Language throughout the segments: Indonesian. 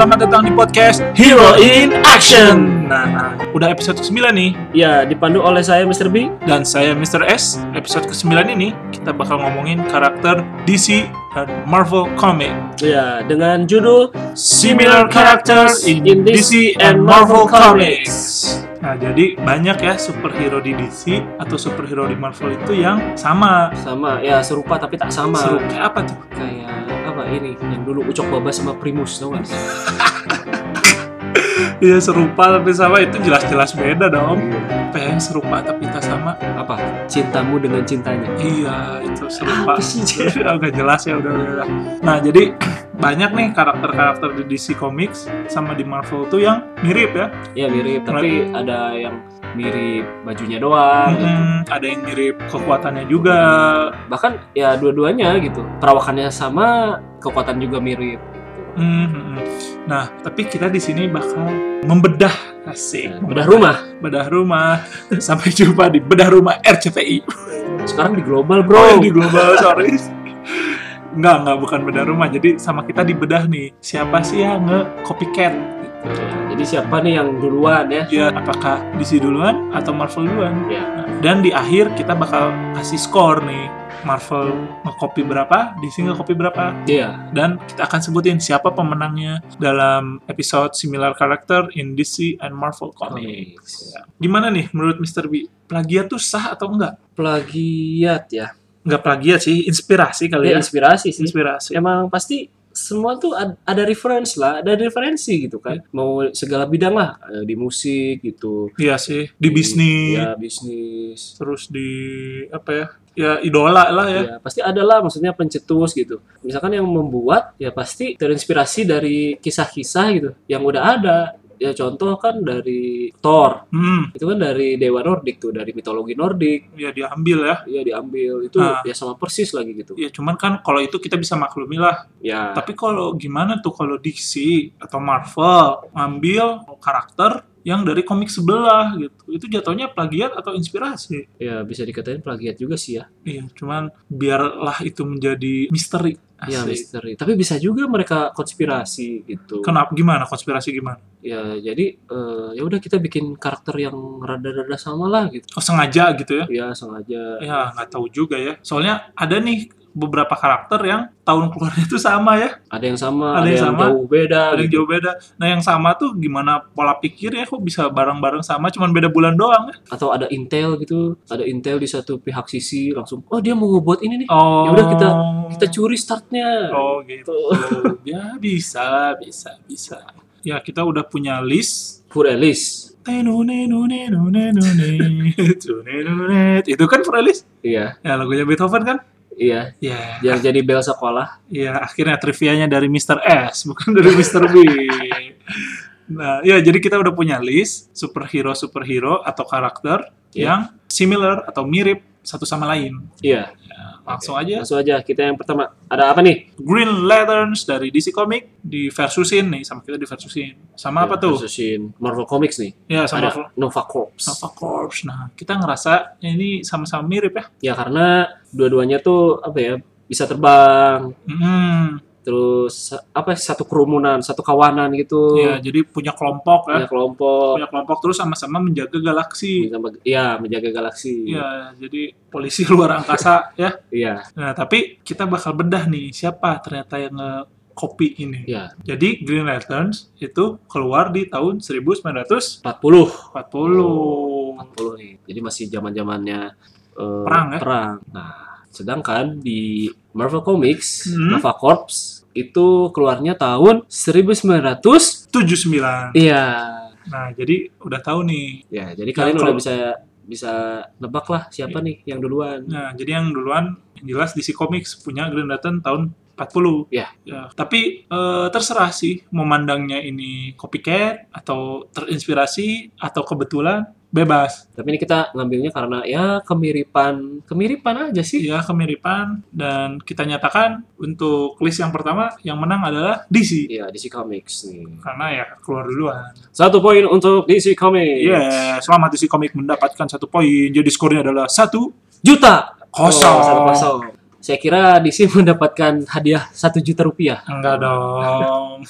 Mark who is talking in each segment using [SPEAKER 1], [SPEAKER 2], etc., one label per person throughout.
[SPEAKER 1] selamat datang di podcast Hero in Action. Nah, udah episode ke-9 nih
[SPEAKER 2] Ya, dipandu oleh saya Mr. B.
[SPEAKER 1] dan saya Mr. S. Episode ke-9 ini kita bakal ngomongin karakter DC dan Marvel Comic.
[SPEAKER 2] Ya, dengan judul
[SPEAKER 1] Similar characters in DC and Marvel Comics. Nah, jadi banyak ya superhero di DC atau superhero di Marvel itu yang sama.
[SPEAKER 2] sama ya serupa tapi tak sama.
[SPEAKER 1] Seru kayak apa tuh?
[SPEAKER 2] Kayak ini yang dulu Ucok Baba sama Primus tau gak?
[SPEAKER 1] Iya serupa tapi sama itu jelas-jelas beda dong. Apa ya, yang serupa tapi tak sama?
[SPEAKER 2] Apa? Cintamu dengan cintanya.
[SPEAKER 1] Iya, itu serupa.
[SPEAKER 2] Apa sih?
[SPEAKER 1] Agak jelas ya udah, udah, udah. Nah, jadi banyak nih karakter-karakter di DC Comics sama di Marvel tuh yang mirip ya.
[SPEAKER 2] Ya mirip, tapi ada yang mirip bajunya doang. gitu.
[SPEAKER 1] Mm-mm, ada yang mirip kekuatannya juga.
[SPEAKER 2] Bahkan ya dua-duanya gitu. Perawakannya sama, kekuatan juga mirip. Gitu.
[SPEAKER 1] Mm-mm. Nah, tapi kita di sini bakal membedah asik.
[SPEAKER 2] Nah, bedah rumah.
[SPEAKER 1] Bedah rumah. Sampai jumpa di bedah rumah RCTI.
[SPEAKER 2] Sekarang di global
[SPEAKER 1] Oh,
[SPEAKER 2] bro.
[SPEAKER 1] di global, sorry. Enggak, enggak bukan bedah rumah. Jadi sama kita di bedah nih. Siapa sih yang nge-copycat? Gitu.
[SPEAKER 2] Jadi siapa nih yang duluan ya?
[SPEAKER 1] Ya, apakah DC duluan atau Marvel duluan?
[SPEAKER 2] Ya.
[SPEAKER 1] Nah, Dan di akhir kita bakal kasih skor nih. Marvel nge-copy berapa, DC nge-copy berapa.
[SPEAKER 2] Iya.
[SPEAKER 1] Dan kita akan sebutin siapa pemenangnya dalam episode similar character in DC and Marvel Comics. Ya. Gimana nih menurut Mr. B? Plagiat tuh sah atau enggak?
[SPEAKER 2] Plagiat ya.
[SPEAKER 1] Enggak plagiat sih, inspirasi kali
[SPEAKER 2] Ya,
[SPEAKER 1] ya.
[SPEAKER 2] inspirasi sih.
[SPEAKER 1] Inspirasi.
[SPEAKER 2] emang pasti semua tuh ad- ada reference lah, ada referensi gitu kan. Mau segala bidang lah, eh, di musik gitu.
[SPEAKER 1] Iya sih, di bisnis,
[SPEAKER 2] Ya, bisnis.
[SPEAKER 1] terus di apa ya? Ya idola lah ya.
[SPEAKER 2] Ya, pasti ada lah maksudnya pencetus gitu. Misalkan yang membuat ya pasti terinspirasi dari kisah-kisah gitu yang udah ada. Ya contoh kan dari Thor.
[SPEAKER 1] Hmm,
[SPEAKER 2] Itu kan dari dewa Nordik tuh, dari mitologi Nordik.
[SPEAKER 1] ya diambil ya.
[SPEAKER 2] Iya diambil. Itu
[SPEAKER 1] Ah.
[SPEAKER 2] ya sama persis lagi gitu.
[SPEAKER 1] Ya cuman kan kalau itu kita bisa maklumi lah.
[SPEAKER 2] Ya.
[SPEAKER 1] Tapi kalau gimana tuh kalau DC atau Marvel ngambil karakter yang dari komik sebelah gitu. Itu jatuhnya plagiat atau inspirasi?
[SPEAKER 2] Ya bisa dikatain plagiat juga sih ya.
[SPEAKER 1] Iya, cuman biarlah itu menjadi misteri.
[SPEAKER 2] Ya
[SPEAKER 1] Asik.
[SPEAKER 2] misteri. Tapi bisa juga mereka konspirasi gitu.
[SPEAKER 1] Kenapa gimana konspirasi gimana?
[SPEAKER 2] Ya jadi eh, ya udah kita bikin karakter yang rada-rada sama lah gitu.
[SPEAKER 1] Oh sengaja gitu ya?
[SPEAKER 2] Ya sengaja.
[SPEAKER 1] Ya nggak tahu juga ya. Soalnya ada nih beberapa karakter yang tahun keluarnya itu sama ya,
[SPEAKER 2] Ada yang sama,
[SPEAKER 1] Ada
[SPEAKER 2] ada,
[SPEAKER 1] yang
[SPEAKER 2] yang,
[SPEAKER 1] sama,
[SPEAKER 2] jauh beda.
[SPEAKER 1] ada yang
[SPEAKER 2] gitu.
[SPEAKER 1] jauh beda. Nah yang sama tuh gimana pola pikirnya kok bisa bareng-bareng sama, cuman beda bulan doang ya?
[SPEAKER 2] Atau ada intel gitu, ada intel di satu pihak sisi langsung, oh dia mau ngebuat ini nih,
[SPEAKER 1] Oh.
[SPEAKER 2] Ya udah, kita- kita curi startnya.
[SPEAKER 1] Oh gitu. ya bisa, bisa, bisa. Ya kita udah punya list. Tune, nune. Itu kan Frelis?
[SPEAKER 2] Iya,
[SPEAKER 1] Ya lagunya Beethoven kan?
[SPEAKER 2] Iya.
[SPEAKER 1] Ya,
[SPEAKER 2] Yang jadi bel sekolah.
[SPEAKER 1] ya akhirnya trivianya dari Mr. S bukan dari Mr. B. Nah, ya jadi kita udah punya list superhero superhero atau karakter
[SPEAKER 2] Iya.
[SPEAKER 1] yang similar atau mirip satu sama lain.
[SPEAKER 2] Iya.
[SPEAKER 1] Ya, langsung aja
[SPEAKER 2] Langsung aja kita yang pertama. Ada apa nih?
[SPEAKER 1] Green Lanterns dari DC Comic di versusin nih sama kita di versusin. Sama apa
[SPEAKER 2] Ya,
[SPEAKER 1] tuh?
[SPEAKER 2] versusin Marvel Comics nih.
[SPEAKER 1] Ya sama
[SPEAKER 2] ada Nova Corps.
[SPEAKER 1] Nova Corps. Nah, kita ngerasa ini sama-sama mirip ya.
[SPEAKER 2] Ya karena dua-duanya tuh apa ya bisa terbang,
[SPEAKER 1] Hmm,
[SPEAKER 2] terus apa satu kerumunan, satu kawanan gitu.
[SPEAKER 1] ya jadi punya kelompok ya.
[SPEAKER 2] Punya kelompok.
[SPEAKER 1] Punya kelompok terus sama-sama menjaga galaksi.
[SPEAKER 2] Sama- Iya, menjaga galaksi.
[SPEAKER 1] Ya, jadi polisi luar angkasa ya.
[SPEAKER 2] Iya.
[SPEAKER 1] Nah, tapi kita bakal bedah nih siapa ternyata yang nge-copy ini.
[SPEAKER 2] Iya.
[SPEAKER 1] Jadi Green Lanterns itu keluar di tahun 1940.
[SPEAKER 2] 40. 40 nih. Jadi masih zaman-zamannya eh,
[SPEAKER 1] Perang, ya?
[SPEAKER 2] Perang. Nah, sedangkan di Marvel Comics,
[SPEAKER 1] Hmm.
[SPEAKER 2] Nova Corps itu keluarnya tahun 1900
[SPEAKER 1] 79.
[SPEAKER 2] Iya.
[SPEAKER 1] Nah, jadi udah tahu nih.
[SPEAKER 2] Ya, jadi kalian udah bisa bisa nebak lah siapa nih yang duluan.
[SPEAKER 1] Nah, jadi yang duluan yang jelas DC Comics punya Green Lantern tahun 40.
[SPEAKER 2] Ya.
[SPEAKER 1] Tapi eh, terserah sih memandangnya ini copycat atau terinspirasi atau kebetulan bebas.
[SPEAKER 2] Tapi ini kita ngambilnya karena ya kemiripan, kemiripan aja sih.
[SPEAKER 1] Ya kemiripan dan kita nyatakan untuk list yang pertama yang menang adalah DC
[SPEAKER 2] Iya, DC Comics nih.
[SPEAKER 1] karena ya keluar duluan.
[SPEAKER 2] Satu poin untuk DC Comics.
[SPEAKER 1] Iya, selamat DC Comic mendapatkan satu poin. Jadi skornya adalah satu
[SPEAKER 2] Juta.
[SPEAKER 1] kosong.
[SPEAKER 2] Oh, satu kosong. Saya kira DC mendapatkan hadiah satu juta rupiah.
[SPEAKER 1] Enggak dong.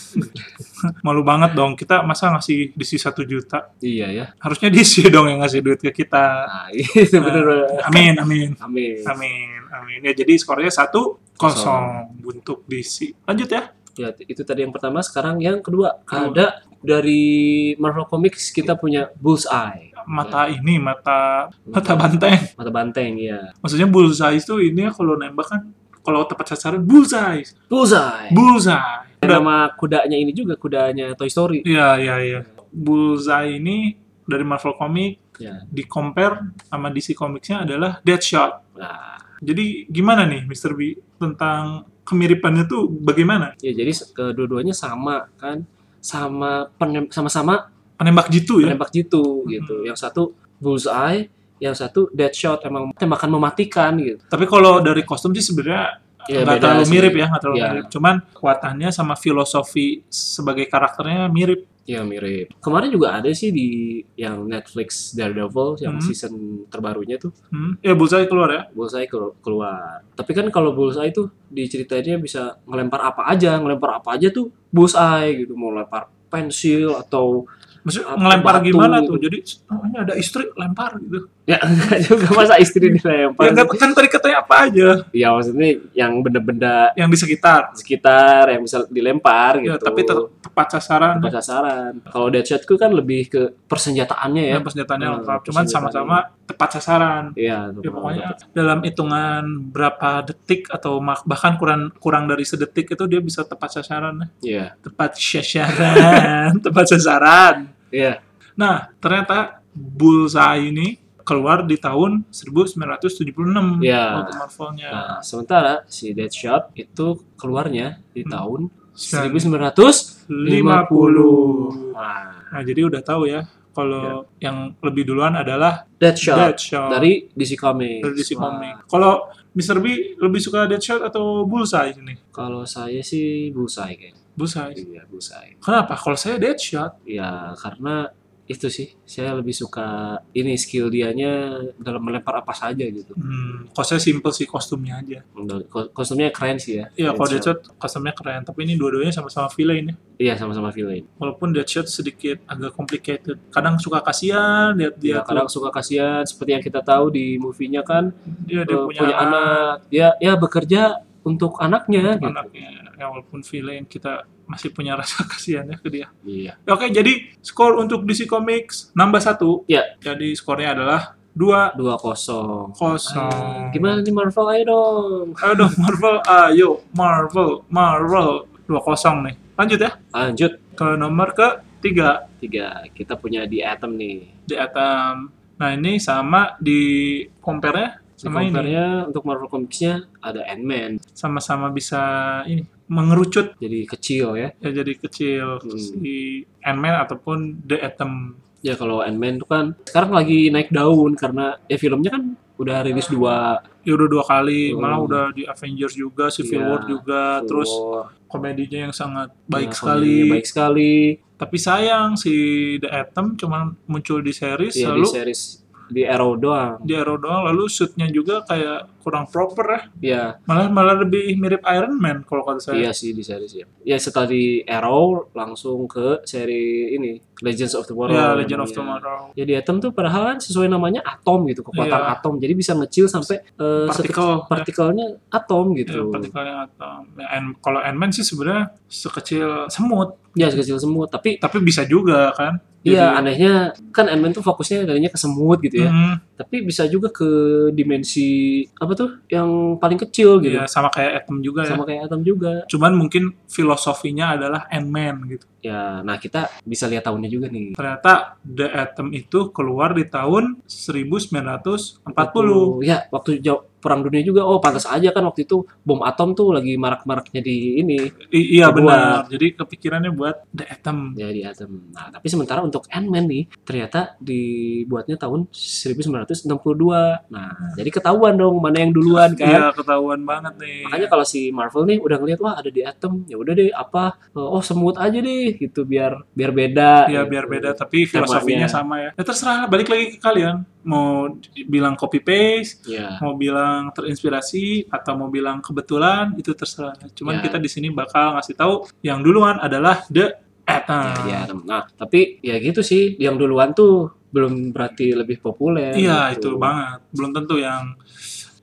[SPEAKER 1] Malu banget dong. Kita masa ngasih DC satu juta?
[SPEAKER 2] Iya ya.
[SPEAKER 1] Harusnya DC dong yang ngasih duit ke kita.
[SPEAKER 2] Nah, itu bener.
[SPEAKER 1] Amin, amin.
[SPEAKER 2] Amin.
[SPEAKER 1] Amin, amin. Ya jadi skornya satu kosong untuk DC. Lanjut ya.
[SPEAKER 2] Ya, itu tadi yang pertama. Sekarang yang kedua. Ada dari Marvel Comics kita punya Bullseye.
[SPEAKER 1] Mata ini, mata mata banteng.
[SPEAKER 2] Mata banteng, ya.
[SPEAKER 1] Maksudnya bullseye itu ini ya kalau nembak kan kalau tepat sasaran bullseye.
[SPEAKER 2] Bullseye.
[SPEAKER 1] Bullseye.
[SPEAKER 2] Nama kudanya ini juga kudanya Toy Story.
[SPEAKER 1] Iya, iya, iya. Bullseye ini dari Marvel Comics
[SPEAKER 2] Ya.
[SPEAKER 1] di compare sama DC Comics-nya adalah Deadshot.
[SPEAKER 2] Nah,
[SPEAKER 1] Jadi gimana nih Mr. B tentang kemiripannya tuh bagaimana?
[SPEAKER 2] ya jadi kedua-duanya sama kan. Sama sama-sama
[SPEAKER 1] Penembak jitu ya?
[SPEAKER 2] penembak jitu gitu.
[SPEAKER 1] Hmm.
[SPEAKER 2] Yang satu Bullseye, yang satu Deadshot emang tembakan mematikan gitu.
[SPEAKER 1] Tapi kalau dari kostum sih sebenarnya
[SPEAKER 2] Ya,
[SPEAKER 1] nggak terlalu
[SPEAKER 2] sih.
[SPEAKER 1] mirip ya, nggak terlalu
[SPEAKER 2] Ya.
[SPEAKER 1] mirip. Cuman kekuatannya sama filosofi sebagai karakternya mirip.
[SPEAKER 2] Ya mirip. Kemarin juga ada sih di yang Netflix Daredevil yang
[SPEAKER 1] Hmm.
[SPEAKER 2] season terbarunya tuh
[SPEAKER 1] Hmm. Ya Bullseye keluar ya?
[SPEAKER 2] Bullseye kelu- keluar. Tapi kan kalau Bullseye tuh diceritainnya bisa ngelempar apa aja, ngelempar apa aja tuh Bullseye gitu. Mau lempar pensil atau
[SPEAKER 1] Maksudnya ngelempar
[SPEAKER 2] batu
[SPEAKER 1] gimana tuh? Jadi oh, ini ada istri lempar gitu.
[SPEAKER 2] Ya enggak juga masa istri dilempar.
[SPEAKER 1] Ya, kan tadi katanya apa aja
[SPEAKER 2] Ya maksudnya yang benda-benda
[SPEAKER 1] yang di sekitar.
[SPEAKER 2] sekitar yang bisa dilempar
[SPEAKER 1] Ya,
[SPEAKER 2] gitu.
[SPEAKER 1] tapi tepat sasaran.
[SPEAKER 2] tepat sasaran. Kalau Deadshot tuh kan lebih ke persenjataannya ya.
[SPEAKER 1] Ya, persenjataannya
[SPEAKER 2] Hmm,
[SPEAKER 1] lengkap. Cuman sama-sama tepat sasaran.
[SPEAKER 2] Iya,
[SPEAKER 1] Ya pokoknya dalam hitungan berapa detik atau bahkan kurang kurang dari sedetik itu dia bisa tepat sasaran.
[SPEAKER 2] Iya.
[SPEAKER 1] Tepat sasaran, tepat sasaran.
[SPEAKER 2] Iya.
[SPEAKER 1] Nah, ternyata Bullseye ini keluar di tahun 1976
[SPEAKER 2] Iya.
[SPEAKER 1] untuk Marvelnya.
[SPEAKER 2] Nah, sementara si Deadshot itu keluarnya di
[SPEAKER 1] Hmm.
[SPEAKER 2] tahun
[SPEAKER 1] 1950.
[SPEAKER 2] 1950. Nah,
[SPEAKER 1] Nah, jadi udah tahu ya kalau yang lebih duluan adalah
[SPEAKER 2] Deadshot,
[SPEAKER 1] Deadshot
[SPEAKER 2] dari DC Comics.
[SPEAKER 1] dari DC Comics. Kalau Mr. B lebih suka Deadshot atau Bullseye ini?
[SPEAKER 2] Kalau saya sih Bullseye kayaknya.
[SPEAKER 1] Bullseye.
[SPEAKER 2] Iya, Bullseye.
[SPEAKER 1] Kenapa? Kalau saya Deadshot.
[SPEAKER 2] Ya, karena itu sih saya lebih suka ini skill dianya dalam melempar apa saja gitu.
[SPEAKER 1] Hmm, saya simple sih kostumnya aja.
[SPEAKER 2] Ko- Kostumnya keren sih ya.
[SPEAKER 1] Iya, kalau
[SPEAKER 2] Deadshot.
[SPEAKER 1] Kostumnya keren, tapi ini dua-duanya sama-sama villain ya.
[SPEAKER 2] Iya, sama-sama villain.
[SPEAKER 1] Walaupun Deadshot sedikit agak complicated. Kadang suka kasihan lihat dia
[SPEAKER 2] Dia kadang suka kasihan seperti yang kita tahu di movie-nya kan
[SPEAKER 1] dia, dia
[SPEAKER 2] eh,
[SPEAKER 1] punya,
[SPEAKER 2] punya, anak. Dia ya bekerja untuk anaknya gitu.
[SPEAKER 1] anaknya. Ya walaupun villain kita masih punya rasa kasihan ya ke dia.
[SPEAKER 2] Iya.
[SPEAKER 1] Ya, Oke, jadi skor untuk DC Comics nambah satu.
[SPEAKER 2] Ya.
[SPEAKER 1] Jadi skornya adalah dua
[SPEAKER 2] 2-0.
[SPEAKER 1] kosong.
[SPEAKER 2] Ah, Gimana nih Marvel ayo dong.
[SPEAKER 1] Ayo dong Marvel, ayo Marvel, Marvel dua kosong nih. Lanjut ya
[SPEAKER 2] Lanjut
[SPEAKER 1] ke nomor ke tiga
[SPEAKER 2] tiga kita punya di Atom nih.
[SPEAKER 1] di Atom. Nah ini sama di compare-nya
[SPEAKER 2] Di
[SPEAKER 1] sama ini
[SPEAKER 2] compare-nya untuk Marvel Comics-nya ada Ant-Man
[SPEAKER 1] sama-sama bisa ini mengerucut
[SPEAKER 2] jadi kecil ya.
[SPEAKER 1] ya jadi kecil
[SPEAKER 2] Hmm.
[SPEAKER 1] si Ant-Man ataupun The Atom.
[SPEAKER 2] Ya kalau Ant-Man itu kan sekarang lagi naik daun karena ya filmnya kan udah rilis dua
[SPEAKER 1] Ya udah dua kali,
[SPEAKER 2] Hmm.
[SPEAKER 1] malah udah di Avengers juga, Civil
[SPEAKER 2] Iya,
[SPEAKER 1] War juga, terus
[SPEAKER 2] War.
[SPEAKER 1] komedinya yang sangat baik
[SPEAKER 2] Ya,
[SPEAKER 1] sekali.
[SPEAKER 2] baik sekali.
[SPEAKER 1] Tapi sayang si The Atom cuma muncul di series
[SPEAKER 2] Ya di
[SPEAKER 1] lalu
[SPEAKER 2] series di Arrow doang.
[SPEAKER 1] di Arrow doang lalu shootnya juga kayak kurang proper ya
[SPEAKER 2] Ya,
[SPEAKER 1] malah malah lebih mirip Iron Man kalau kata saya
[SPEAKER 2] iya sih di series ya. Ya setelah di Arrow langsung ke seri ini Legends of Tomorrow.
[SPEAKER 1] ya Legend of. Tomorrow
[SPEAKER 2] Ya di Atom tuh padahal kan sesuai namanya atom gitu, kekuatan
[SPEAKER 1] Iya.
[SPEAKER 2] atom. Jadi bisa ngecil sampai eh,
[SPEAKER 1] partikel
[SPEAKER 2] sekecil- partikelnya atom
[SPEAKER 1] ya,
[SPEAKER 2] gitu.
[SPEAKER 1] partikelnya atom ya, kalau Ant-Man sih sebenarnya sekecil semut
[SPEAKER 2] Ya sekecil semut, tapi
[SPEAKER 1] tapi bisa juga kan
[SPEAKER 2] iya
[SPEAKER 1] Jadi-
[SPEAKER 2] anehnya kan Ant-Man tuh fokusnya tadinya ke semut gitu ya.
[SPEAKER 1] Hmm,
[SPEAKER 2] Tapi bisa juga ke dimensi apa tuh yang paling kecil gitu.
[SPEAKER 1] ya, sama kayak Atom juga ya
[SPEAKER 2] Sama kayak atom juga.
[SPEAKER 1] cuman mungkin filosofinya adalah Ant-Man gitu
[SPEAKER 2] Ya, nah kita bisa lihat tahunnya juga nih.
[SPEAKER 1] ternyata The Atom itu keluar di tahun 1940
[SPEAKER 2] Ya, waktu jauh perang dunia juga oh pantas aja kan waktu itu bom atom tuh lagi marak-maraknya di ini
[SPEAKER 1] I- iya benar jadi kepikirannya buat The Atom
[SPEAKER 2] ya di atom. Nah, tapi sementara untuk Ant-Man nih ternyata dibuatnya tahun 1962. Nah, jadi ketahuan dong mana yang duluan kan.
[SPEAKER 1] Iya ketahuan banget nih.
[SPEAKER 2] Makanya kalau si Marvel nih udah ngeliat wah ada di Atom, ya udah deh apa oh semut aja deh gitu biar biar beda.
[SPEAKER 1] Iya
[SPEAKER 2] gitu.
[SPEAKER 1] biar beda tapi filosofinya sama ya. Ya terserah balik lagi ke kalian. Mau bilang copy paste,
[SPEAKER 2] ya
[SPEAKER 1] mau bilang terinspirasi atau mau bilang kebetulan itu terserah. Cuman
[SPEAKER 2] Ya.
[SPEAKER 1] kita di sini bakal ngasih tahu yang duluan adalah The Atom.
[SPEAKER 2] ya, ya. nah tapi ya gitu sih yang duluan tuh belum berarti lebih populer
[SPEAKER 1] Iya,
[SPEAKER 2] gitu.
[SPEAKER 1] itu banget. Belum tentu yang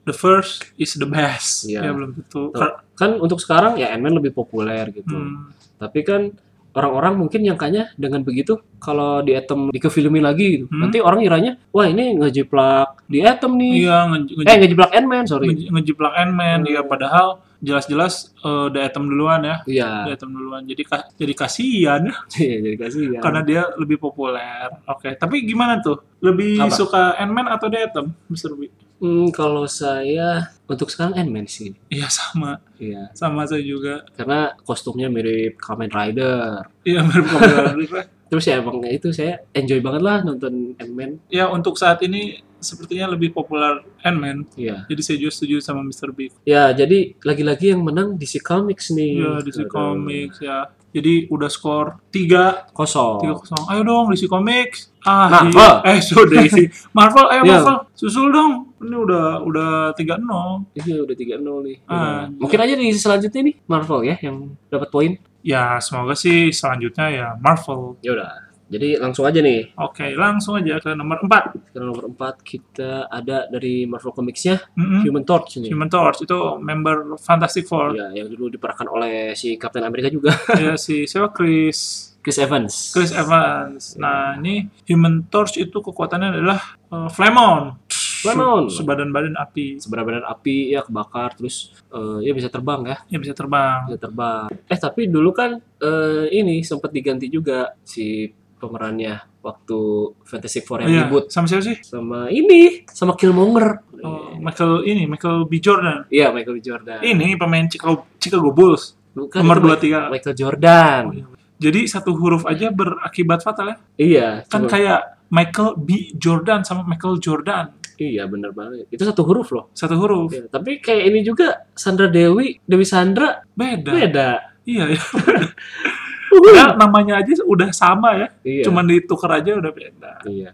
[SPEAKER 1] the first is the best.
[SPEAKER 2] Iya.
[SPEAKER 1] Ya belum tentu.
[SPEAKER 2] Tuh. kan untuk sekarang ya Ant-Man lebih populer gitu
[SPEAKER 1] Hmm,
[SPEAKER 2] tapi kan orang-orang mungkin nyangkanya dengan begitu kalau di Atom dikefilmin lagi gitu
[SPEAKER 1] Hmm.
[SPEAKER 2] nanti orang ngiranya wah ini ngejiplak di Atom nih
[SPEAKER 1] iya, nge- nge-
[SPEAKER 2] eh ngejiplak Ant-Man sorry
[SPEAKER 1] nge- ngejiplak Ant-Man.
[SPEAKER 2] Hmm.
[SPEAKER 1] Iya, padahal jelas-jelas eh, The Atom duluan ya.
[SPEAKER 2] iya
[SPEAKER 1] The Atom duluan. Jadi ka- jadi kasihan ya.
[SPEAKER 2] Iya, jadi kasih ya
[SPEAKER 1] karena dia lebih populer. Oke, tapi gimana tuh? Lebih
[SPEAKER 2] Apa?
[SPEAKER 1] suka Ant-Man atau The Atom, Mr. B?
[SPEAKER 2] Hmm, kalau saya untuk sekarang Ant-Man sih
[SPEAKER 1] Iya sama,
[SPEAKER 2] iya
[SPEAKER 1] sama saya juga.
[SPEAKER 2] karena kostumnya mirip Kamen Rider
[SPEAKER 1] Iya mirip Kamen Rider.
[SPEAKER 2] terus ya emang itu saya enjoy banget lah nonton Ant-Man
[SPEAKER 1] Ya untuk saat ini sepertinya lebih populer Ant-Man.
[SPEAKER 2] iya
[SPEAKER 1] Jadi saya juga setuju sama Mr. B.
[SPEAKER 2] ya jadi lagi-lagi yang menang DC Comics nih
[SPEAKER 1] Iya DC
[SPEAKER 2] Aduh.
[SPEAKER 1] Comics ya. Jadi udah skor 3
[SPEAKER 2] kosong
[SPEAKER 1] 3 Ayo dong DC Comics. Ah,
[SPEAKER 2] Marvel.
[SPEAKER 1] iya. eh sudah DC Marvel, ayo
[SPEAKER 2] Iya.
[SPEAKER 1] Marvel. Susul dong. Ini udah udah 3-0.
[SPEAKER 2] Iya udah 3-0 nih.
[SPEAKER 1] Ah,
[SPEAKER 2] Ya. Mungkin aja di selanjutnya nih Marvel ya yang dapat poin.
[SPEAKER 1] Ya, semoga sih selanjutnya ya Marvel.
[SPEAKER 2] Ya udah. Jadi langsung aja nih.
[SPEAKER 1] Oke, langsung aja ke nomor 4.
[SPEAKER 2] Sekarang nomor 4 kita ada dari Marvel Comics-nya
[SPEAKER 1] Mm-mm.
[SPEAKER 2] Human Torch nih.
[SPEAKER 1] Human Torch itu member Fantastic Four.
[SPEAKER 2] Ya, yang dulu diperankan oleh si Captain America juga,
[SPEAKER 1] ya si siapa Chris
[SPEAKER 2] Chris Evans.
[SPEAKER 1] Chris Evans. Nah, ini Human Torch itu kekuatannya adalah uh, Flamon.
[SPEAKER 2] Flamon.
[SPEAKER 1] Se- Sebadan-badan api.
[SPEAKER 2] Sebadan api ya kebakar terus eh, ya bisa terbang ya,
[SPEAKER 1] Ya bisa terbang.
[SPEAKER 2] bisa terbang. Eh tapi dulu kan eh, ini sempat diganti juga si pemerannya waktu Fantastic Four yang
[SPEAKER 1] Iya,
[SPEAKER 2] ribut
[SPEAKER 1] sama siapa sih?
[SPEAKER 2] sama ini sama Killmonger.
[SPEAKER 1] Oh, Michael ini, Michael B. Jordan.
[SPEAKER 2] Iya Michael B. Jordan.
[SPEAKER 1] Ini pemain Chicago, Chicago Bulls.
[SPEAKER 2] Bukan,
[SPEAKER 1] nomor
[SPEAKER 2] itu
[SPEAKER 1] 23.
[SPEAKER 2] Michael Jordan.
[SPEAKER 1] Oh, iya. Jadi satu huruf aja berakibat fatal ya.
[SPEAKER 2] Iya.
[SPEAKER 1] Kan
[SPEAKER 2] coba.
[SPEAKER 1] kayak Michael B. Jordan sama Michael Jordan.
[SPEAKER 2] Iya bener banget. Itu satu huruf loh.
[SPEAKER 1] Satu huruf.
[SPEAKER 2] Iya, tapi kayak ini juga Sandra Dewi, Dewi Sandra
[SPEAKER 1] Beda.
[SPEAKER 2] beda.
[SPEAKER 1] Iya, iya. Padahal namanya aja udah sama ya.
[SPEAKER 2] Iya.
[SPEAKER 1] Cuman ditukar aja udah beda.
[SPEAKER 2] Iya.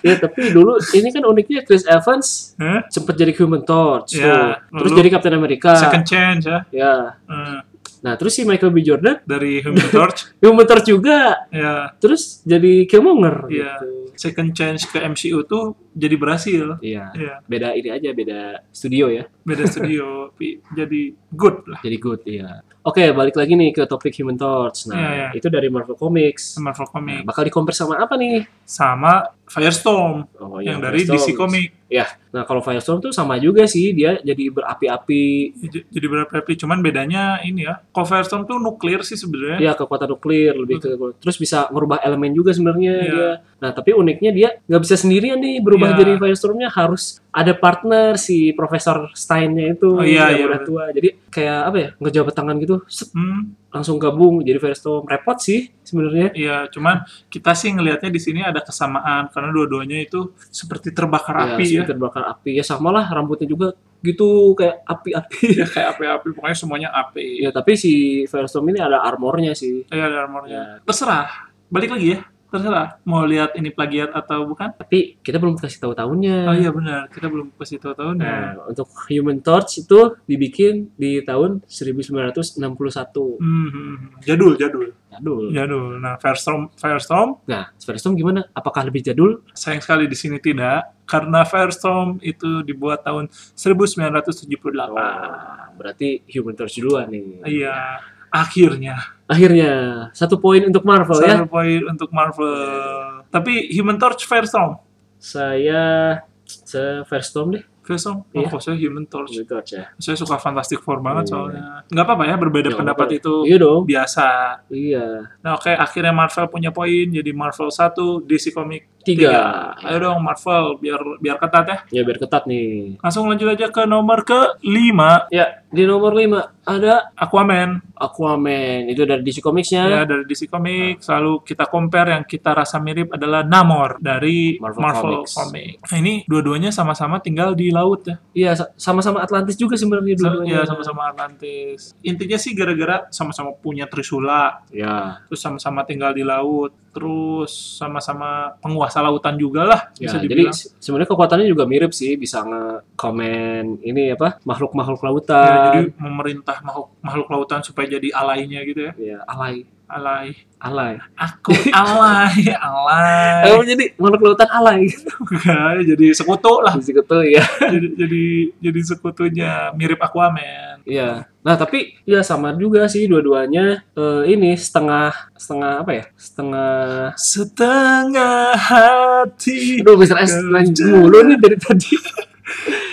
[SPEAKER 2] Ya tapi dulu ini kan uniknya Chris Evans
[SPEAKER 1] Hah?
[SPEAKER 2] sempat jadi Human Torch
[SPEAKER 1] Iya,
[SPEAKER 2] tuh. Terus
[SPEAKER 1] lalu
[SPEAKER 2] jadi Captain America.
[SPEAKER 1] Second chance ya.
[SPEAKER 2] Ya.
[SPEAKER 1] Eh,
[SPEAKER 2] Nah, terus si Michael B Jordan
[SPEAKER 1] dari Human Torch.
[SPEAKER 2] Human Torch juga.
[SPEAKER 1] ya,
[SPEAKER 2] Terus jadi Killmonger
[SPEAKER 1] Iya.
[SPEAKER 2] gitu.
[SPEAKER 1] second chance ke MCU tuh jadi berhasil.
[SPEAKER 2] Iya.
[SPEAKER 1] Iya,
[SPEAKER 2] Beda ini aja, beda studio ya.
[SPEAKER 1] beda studio, jadi good lah.
[SPEAKER 2] Jadi good, iya. Oke, balik lagi nih ke topik Human Torch. Nah,
[SPEAKER 1] Iya, iya.
[SPEAKER 2] itu dari Marvel Comics.
[SPEAKER 1] Marvel
[SPEAKER 2] Nah,
[SPEAKER 1] Comics
[SPEAKER 2] bakal di compare sama apa nih?
[SPEAKER 1] sama Firestorm
[SPEAKER 2] Oh,
[SPEAKER 1] yang
[SPEAKER 2] iya,
[SPEAKER 1] dari DC. Comics.
[SPEAKER 2] Ya, nah kalau Firestorm tuh sama juga sih, dia jadi berapi-api.
[SPEAKER 1] J- Jadi berapa cuman bedanya ini ya. Kalau Firestorm tuh nuklir sih sebenarnya.
[SPEAKER 2] Ya, kekuatan nuklir lebih ke terus bisa merubah elemen juga sebenarnya
[SPEAKER 1] Iya.
[SPEAKER 2] dia. Nah, tapi uniknya dia nggak bisa sendirian nih berubah
[SPEAKER 1] Iya.
[SPEAKER 2] jadi Firestormnya harus ada partner si Profesor Stein-nya itu
[SPEAKER 1] Oh, iya,
[SPEAKER 2] yang
[SPEAKER 1] iya,
[SPEAKER 2] udah tua. Jadi kayak apa ya? Ngejabat tangan gitu, set,
[SPEAKER 1] Hmm,
[SPEAKER 2] langsung gabung jadi Firestorm. Repot sih sebenarnya.
[SPEAKER 1] iya, cuman kita sih ngelihatnya di sini ada kesamaan karena dua-duanya itu seperti terbakar
[SPEAKER 2] Ya,
[SPEAKER 1] api ya.
[SPEAKER 2] terbakar api. Ya sama lah rambutnya juga gitu kayak api-api.
[SPEAKER 1] Ya kayak api-api, pokoknya semuanya api.
[SPEAKER 2] ya, tapi si Firestorm ini ada armornya sih.
[SPEAKER 1] Iya, ada armornya.
[SPEAKER 2] Ya,
[SPEAKER 1] Terserah. Balik lagi ya. Terserah. Mau lihat ini plagiat atau bukan?
[SPEAKER 2] tapi kita belum kasih tahu tahunnya.
[SPEAKER 1] Oh iya benar, kita belum kasih tahu tahunnya.
[SPEAKER 2] Nah, untuk Human Torch itu dibikin di tahun 1961.
[SPEAKER 1] Hmm, hmm, hmm. jadul, jadul,
[SPEAKER 2] Jadul.
[SPEAKER 1] jadul. Nah, Firestorm, Firestorm
[SPEAKER 2] Nah, Firestorm gimana? Apakah lebih jadul?
[SPEAKER 1] sayang sekali di sini tidak, karena Firestorm itu dibuat tahun 1978.
[SPEAKER 2] Wah, berarti Human Torch duluan nih.
[SPEAKER 1] Iya, akhirnya
[SPEAKER 2] Akhirnya satu poin untuk Marvel ya.
[SPEAKER 1] satu poin untuk Marvel. Tapi Human Torch Firestorm,
[SPEAKER 2] Saya se Firestorm deh.
[SPEAKER 1] Firestorm,
[SPEAKER 2] Iya.
[SPEAKER 1] oh, kok saya Human Torch.
[SPEAKER 2] Human Torch ya.
[SPEAKER 1] Saya suka Fantastic Four banget
[SPEAKER 2] Iya.
[SPEAKER 1] soalnya. Nggak apa-apa ya, berbeda
[SPEAKER 2] Nggak
[SPEAKER 1] pendapat
[SPEAKER 2] apa-apa.
[SPEAKER 1] itu
[SPEAKER 2] Iya dong.
[SPEAKER 1] biasa.
[SPEAKER 2] Iya.
[SPEAKER 1] Nah oke, akhirnya Marvel punya poin, jadi Marvel 1, DC Comic
[SPEAKER 2] Tiga.
[SPEAKER 1] 3. Ayo dong Marvel, biar biar ketat ya.
[SPEAKER 2] Ya biar ketat nih.
[SPEAKER 1] Langsung lanjut aja ke nomor ke-5,
[SPEAKER 2] Ya, di nomor 5 ada
[SPEAKER 1] Aquaman.
[SPEAKER 2] Aquaman. Itu dari DC Comics-nya.
[SPEAKER 1] Ya, dari DC Comics, lalu kita compare yang kita rasa mirip adalah Namor dari
[SPEAKER 2] Marvel
[SPEAKER 1] Marvel,
[SPEAKER 2] Comics.
[SPEAKER 1] Comics. Nah, ini dua-duanya sama-sama tinggal di laut ya.
[SPEAKER 2] Iya, sa- sama-sama Atlantis juga sebenarnya dua-duanya.
[SPEAKER 1] Ya, sama-sama Atlantis. Intinya sih gara-gara sama-sama punya Trisula,
[SPEAKER 2] Ya.
[SPEAKER 1] terus sama-sama tinggal di laut, terus sama-sama penguasa penguasa lautan juga lah
[SPEAKER 2] Ya,
[SPEAKER 1] bisa
[SPEAKER 2] jadi
[SPEAKER 1] dibilang.
[SPEAKER 2] sebenarnya kekuatannya juga mirip sih, bisa nge-komen ini apa makhluk-makhluk
[SPEAKER 1] Ya,
[SPEAKER 2] lautan.
[SPEAKER 1] jadi memerintah makhluk, makhluk lautan supaya jadi alainya gitu ya.
[SPEAKER 2] ya, alay,
[SPEAKER 1] Alay.
[SPEAKER 2] alay.
[SPEAKER 1] Aku alay, alay.
[SPEAKER 2] Oh, jadi makhluk lautan alay.
[SPEAKER 1] jadi sekutu lah.
[SPEAKER 2] Di situ ya.
[SPEAKER 1] jadi jadi jadi sekutunya mirip Aquaman.
[SPEAKER 2] Iya. Nah, tapi ya sama juga sih dua-duanya eh, ini setengah setengah apa ya? Setengah
[SPEAKER 1] Setengah hati
[SPEAKER 2] Aduh, Mr. S lanjut mulu nih dari tadi.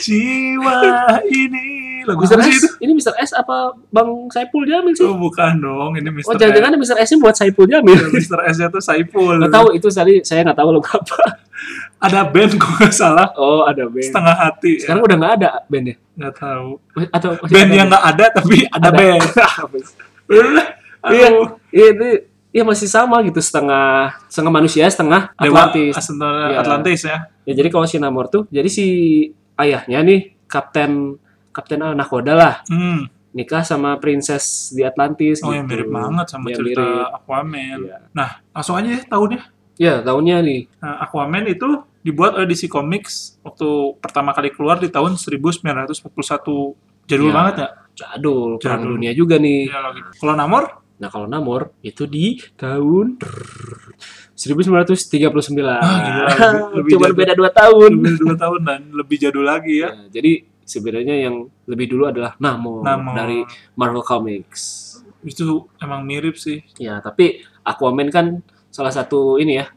[SPEAKER 1] jiwa ini lagu
[SPEAKER 2] Mr.
[SPEAKER 1] apa sih itu?
[SPEAKER 2] S, ini Mr. S apa Bang Saipul Jamil sih?
[SPEAKER 1] Oh bukan dong, ini Mr.
[SPEAKER 2] Oh, jangan-jangan Mr. S-nya buat Saipul Jamil.
[SPEAKER 1] S. Mr. S nya tuh Saiful.
[SPEAKER 2] Nggak tahu itu tadi saya nggak tahu lagu apa.
[SPEAKER 1] Ada band kok nggak salah.
[SPEAKER 2] Oh, ada band.
[SPEAKER 1] Setengah hati. ya.
[SPEAKER 2] Sekarang udah nggak ada bandnya.
[SPEAKER 1] Nggak tahu.
[SPEAKER 2] Atau
[SPEAKER 1] Band
[SPEAKER 2] ada
[SPEAKER 1] yang nggak ada tapi ada, band. Udah.
[SPEAKER 2] Iya. Iya itu Iya masih sama gitu setengah setengah manusia setengah
[SPEAKER 1] Dewa
[SPEAKER 2] Atlantis.
[SPEAKER 1] Atlantis.
[SPEAKER 2] Iya.
[SPEAKER 1] Atlantis ya.
[SPEAKER 2] Ya jadi kalau si Namor tuh jadi si ayahnya nih kapten kapten Anakoda lah
[SPEAKER 1] Hmm.
[SPEAKER 2] nikah sama princess di Atlantis
[SPEAKER 1] Oh
[SPEAKER 2] gitu.
[SPEAKER 1] yang mirip banget sama
[SPEAKER 2] Iya,
[SPEAKER 1] cerita
[SPEAKER 2] mirip.
[SPEAKER 1] Aquaman.
[SPEAKER 2] Iya.
[SPEAKER 1] Nah, langsung aja ya tahunnya.
[SPEAKER 2] Ya, tahunnya nih.
[SPEAKER 1] Nah, Aquaman itu dibuat oleh DC Comics waktu pertama kali keluar di tahun 1941. Jadul
[SPEAKER 2] Iya.
[SPEAKER 1] banget ya?
[SPEAKER 2] Jadul, perang
[SPEAKER 1] Jadul.
[SPEAKER 2] dunia juga nih.
[SPEAKER 1] Lagi. Kalau Namor?
[SPEAKER 2] Nah, kalau Namor itu di tahun 1939.
[SPEAKER 1] Ah, gila, lebih-
[SPEAKER 2] Cuma
[SPEAKER 1] jadul.
[SPEAKER 2] beda 2 tahun.
[SPEAKER 1] Lebih dua tahun dan lebih jadul lagi ya.
[SPEAKER 2] Ya, jadi sebenarnya yang lebih dulu adalah Namor,
[SPEAKER 1] Namor.
[SPEAKER 2] dari Marvel Comics.
[SPEAKER 1] Itu emang mirip sih.
[SPEAKER 2] Ya, tapi Aquaman kan salah satu ini ya,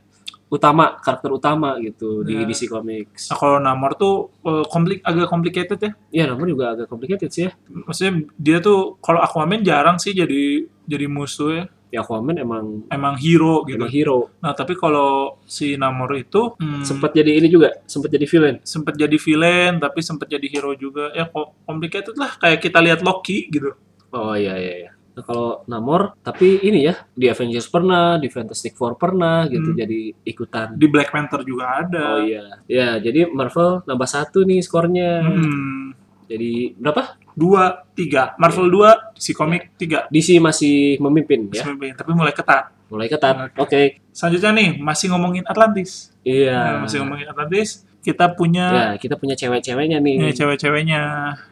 [SPEAKER 2] utama, karakter utama gitu di
[SPEAKER 1] Ya.
[SPEAKER 2] DC Comics.
[SPEAKER 1] Nah, kalau Namor tuh eh, komplik agak complicated ya.
[SPEAKER 2] Ya, Namor juga agak complicated sih ya.
[SPEAKER 1] Maksudnya dia tuh kalau Aquaman jarang sih jadi jadi musuh ya.
[SPEAKER 2] Ya, Aquaman emang
[SPEAKER 1] Emang hero gitu.
[SPEAKER 2] emang hero.
[SPEAKER 1] Nah, tapi kalau si Namor itu hmm,
[SPEAKER 2] Sempat jadi ini juga, sempat jadi villain.
[SPEAKER 1] sempat jadi villain tapi sempat jadi hero juga. Ya kok complicated lah kayak kita lihat Loki gitu.
[SPEAKER 2] Oh iya iya iya. Nah, kalau Namor, tapi ini ya di Avengers pernah, di Fantastic Four pernah gitu,
[SPEAKER 1] Hmm.
[SPEAKER 2] jadi ikutan.
[SPEAKER 1] Di Black Panther juga ada.
[SPEAKER 2] Oh iya, ya jadi Marvel nambah satu nih skornya.
[SPEAKER 1] Hmm,
[SPEAKER 2] Jadi berapa?
[SPEAKER 1] dua, tiga. Marvel dua, si komik tiga.
[SPEAKER 2] DC masih memimpin ya,
[SPEAKER 1] Tapi mulai ketat.
[SPEAKER 2] mulai ketat.
[SPEAKER 1] Oke.
[SPEAKER 2] Oke,
[SPEAKER 1] Selanjutnya nih, masih ngomongin Atlantis.
[SPEAKER 2] iya.
[SPEAKER 1] Nah, masih ngomongin Atlantis, kita punya
[SPEAKER 2] Ya kita punya cewek-ceweknya nih.
[SPEAKER 1] ini cewek-ceweknya.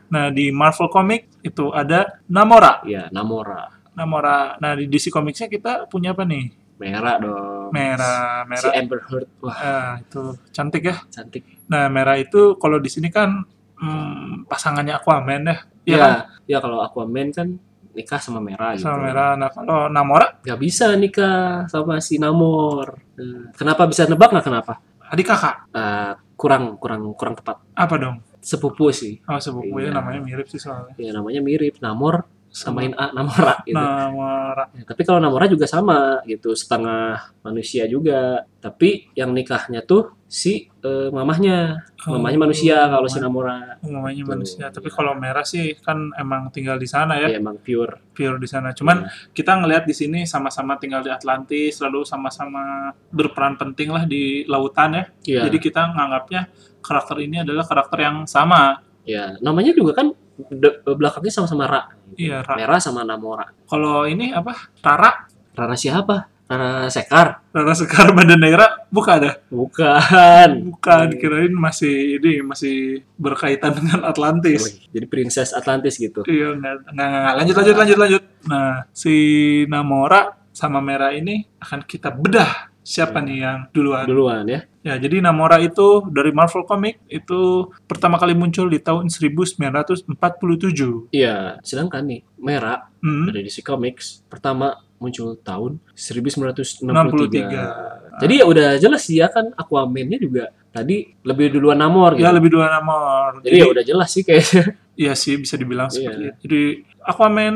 [SPEAKER 1] Nah, di Marvel Comic itu ada Namora.
[SPEAKER 2] Ya Namora,
[SPEAKER 1] Namora. Nah, di DC Comics-nya kita punya apa nih?
[SPEAKER 2] merah dong.
[SPEAKER 1] Merah,
[SPEAKER 2] Si
[SPEAKER 1] merah.
[SPEAKER 2] Amber Heard, wah
[SPEAKER 1] Ah, itu cantik ya.
[SPEAKER 2] cantik.
[SPEAKER 1] Nah, merah itu kalau di sini kan hmm, pasangannya Aquaman ya. Iya
[SPEAKER 2] Ya,
[SPEAKER 1] kan?
[SPEAKER 2] ya kalau Aquaman kan nikah sama merah gitu.
[SPEAKER 1] Sama merah. Nah, kalau Namora
[SPEAKER 2] Gak bisa nikah sama si Namor. Hmm, Kenapa bisa nebak nggak kenapa?
[SPEAKER 1] adik kakak.
[SPEAKER 2] Eh, kurang kurang kurang tepat.
[SPEAKER 1] Apa dong?
[SPEAKER 2] Sepupu sih.
[SPEAKER 1] Oh, sepupunya
[SPEAKER 2] Iya.
[SPEAKER 1] namanya mirip sih soalnya.
[SPEAKER 2] Ya namanya mirip Namor samain A Namora gitu.
[SPEAKER 1] Namora.
[SPEAKER 2] Ya, tapi kalau Namora juga sama gitu, setengah manusia juga. Tapi yang nikahnya tuh si eh, mamahnya, mamahnya manusia kalau si Namora.
[SPEAKER 1] Oh, mamanya
[SPEAKER 2] Tuh,
[SPEAKER 1] manusia. Tapi
[SPEAKER 2] iya.
[SPEAKER 1] kalau merah sih kan emang tinggal di sana ya,
[SPEAKER 2] Ya, emang pure.
[SPEAKER 1] pure di sana. Cuman
[SPEAKER 2] Ya.
[SPEAKER 1] kita ngelihat di sini sama-sama tinggal di Atlantis, lalu sama-sama berperan penting lah di lautan ya.
[SPEAKER 2] Iya.
[SPEAKER 1] Jadi kita nganggapnya karakter ini adalah karakter yang sama.
[SPEAKER 2] Ya, namanya juga kan belakangnya sama-sama Ra.
[SPEAKER 1] Iya, Ra.
[SPEAKER 2] Merah sama Namora.
[SPEAKER 1] Kalau ini apa? Rara,
[SPEAKER 2] Rara siapa? Rara Sekar?
[SPEAKER 1] Rara Sekar Bandanera bukan ada?
[SPEAKER 2] Bukan.
[SPEAKER 1] Bukan, kirain masih ini masih berkaitan dengan Atlantis.
[SPEAKER 2] Jadi princess Atlantis gitu.
[SPEAKER 1] Iya, nggak, nggak, nggak, nggak. lanjut, lanjut, lanjut, lanjut. Nah, si Namora sama Merah ini akan kita bedah siapa nih yang duluan.
[SPEAKER 2] Duluan ya.
[SPEAKER 1] Ya, jadi Namora itu dari Marvel Comic itu pertama kali muncul di tahun 1947.
[SPEAKER 2] Iya, sedangkan nih merah
[SPEAKER 1] Hmm,
[SPEAKER 2] dari DC Comics pertama muncul tahun 1963.
[SPEAKER 1] 63.
[SPEAKER 2] Jadi ya udah jelas sih ya kan Aquaman-nya juga tadi lebih duluan Namor gitu.
[SPEAKER 1] Ya, lebih duluan Namor.
[SPEAKER 2] Jadi ya udah jelas sih kayaknya.
[SPEAKER 1] Iya sih bisa dibilang
[SPEAKER 2] Iya.
[SPEAKER 1] seperti itu. Jadi Aquaman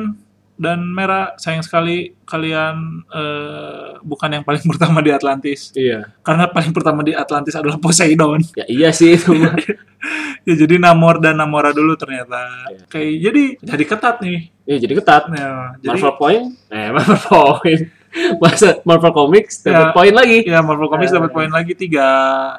[SPEAKER 1] dan Merah sayang sekali kalian eh, bukan yang paling pertama di Atlantis.
[SPEAKER 2] iya.
[SPEAKER 1] Karena paling pertama di Atlantis adalah Poseidon.
[SPEAKER 2] Ya iya sih itu
[SPEAKER 1] ya jadi Namor dan Namora dulu ternyata.
[SPEAKER 2] Iya.
[SPEAKER 1] Kayak jadi jadi ketat nih.
[SPEAKER 2] Iya jadi ketat.
[SPEAKER 1] Nah, jadi
[SPEAKER 2] Marvel Point, eh Marvel Point. Masa Marvel Comics
[SPEAKER 1] Ya.
[SPEAKER 2] dapat poin lagi.
[SPEAKER 1] ya Marvel Comics
[SPEAKER 2] Eh.
[SPEAKER 1] dapat poin lagi tiga.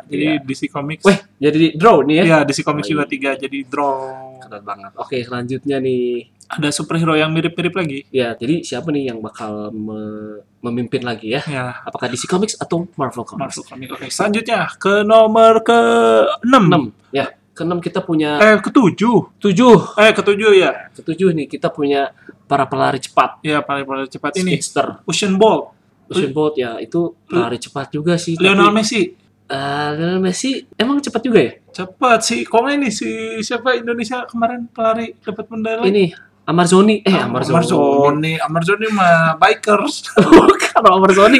[SPEAKER 1] Jadi
[SPEAKER 2] Iya.
[SPEAKER 1] DC Comics.
[SPEAKER 2] Weh, jadi draw nih ya.
[SPEAKER 1] Iya, DC Comics
[SPEAKER 2] Oh,
[SPEAKER 1] juga
[SPEAKER 2] iya.
[SPEAKER 1] tiga jadi draw.
[SPEAKER 2] Ketat banget. Oke, selanjutnya nih.
[SPEAKER 1] Ada superhero yang mirip-mirip lagi.
[SPEAKER 2] Ya, jadi siapa nih yang bakal me- memimpin lagi ya?
[SPEAKER 1] Ya,
[SPEAKER 2] Apakah DC Comics atau Marvel Comics?
[SPEAKER 1] Marvel Comics. Oke, selanjutnya ke nomor ke-6.
[SPEAKER 2] 6. Ya, keenam kita punya
[SPEAKER 1] Eh, ke-7.
[SPEAKER 2] tujuh.
[SPEAKER 1] Eh, ke-7 ya.
[SPEAKER 2] Ketujuh nih kita punya para pelari cepat.
[SPEAKER 1] Ya, paling paling cepat ini
[SPEAKER 2] Speedster.
[SPEAKER 1] Usain Bolt,
[SPEAKER 2] Usain Bolt ya, itu pelari cepat juga sih. tapi-
[SPEAKER 1] Lionel Messi.
[SPEAKER 2] Eh, Lionel Messi emang cepat juga ya?
[SPEAKER 1] Cepat sih. Kok ini si siapa Indonesia kemarin pelari dapat medali?
[SPEAKER 2] Ini Amarzoni, eh
[SPEAKER 1] Ah,
[SPEAKER 2] Amarzoni.
[SPEAKER 1] Amarzoni. Amarzoni mah bikers.
[SPEAKER 2] Bukan Amarzoni.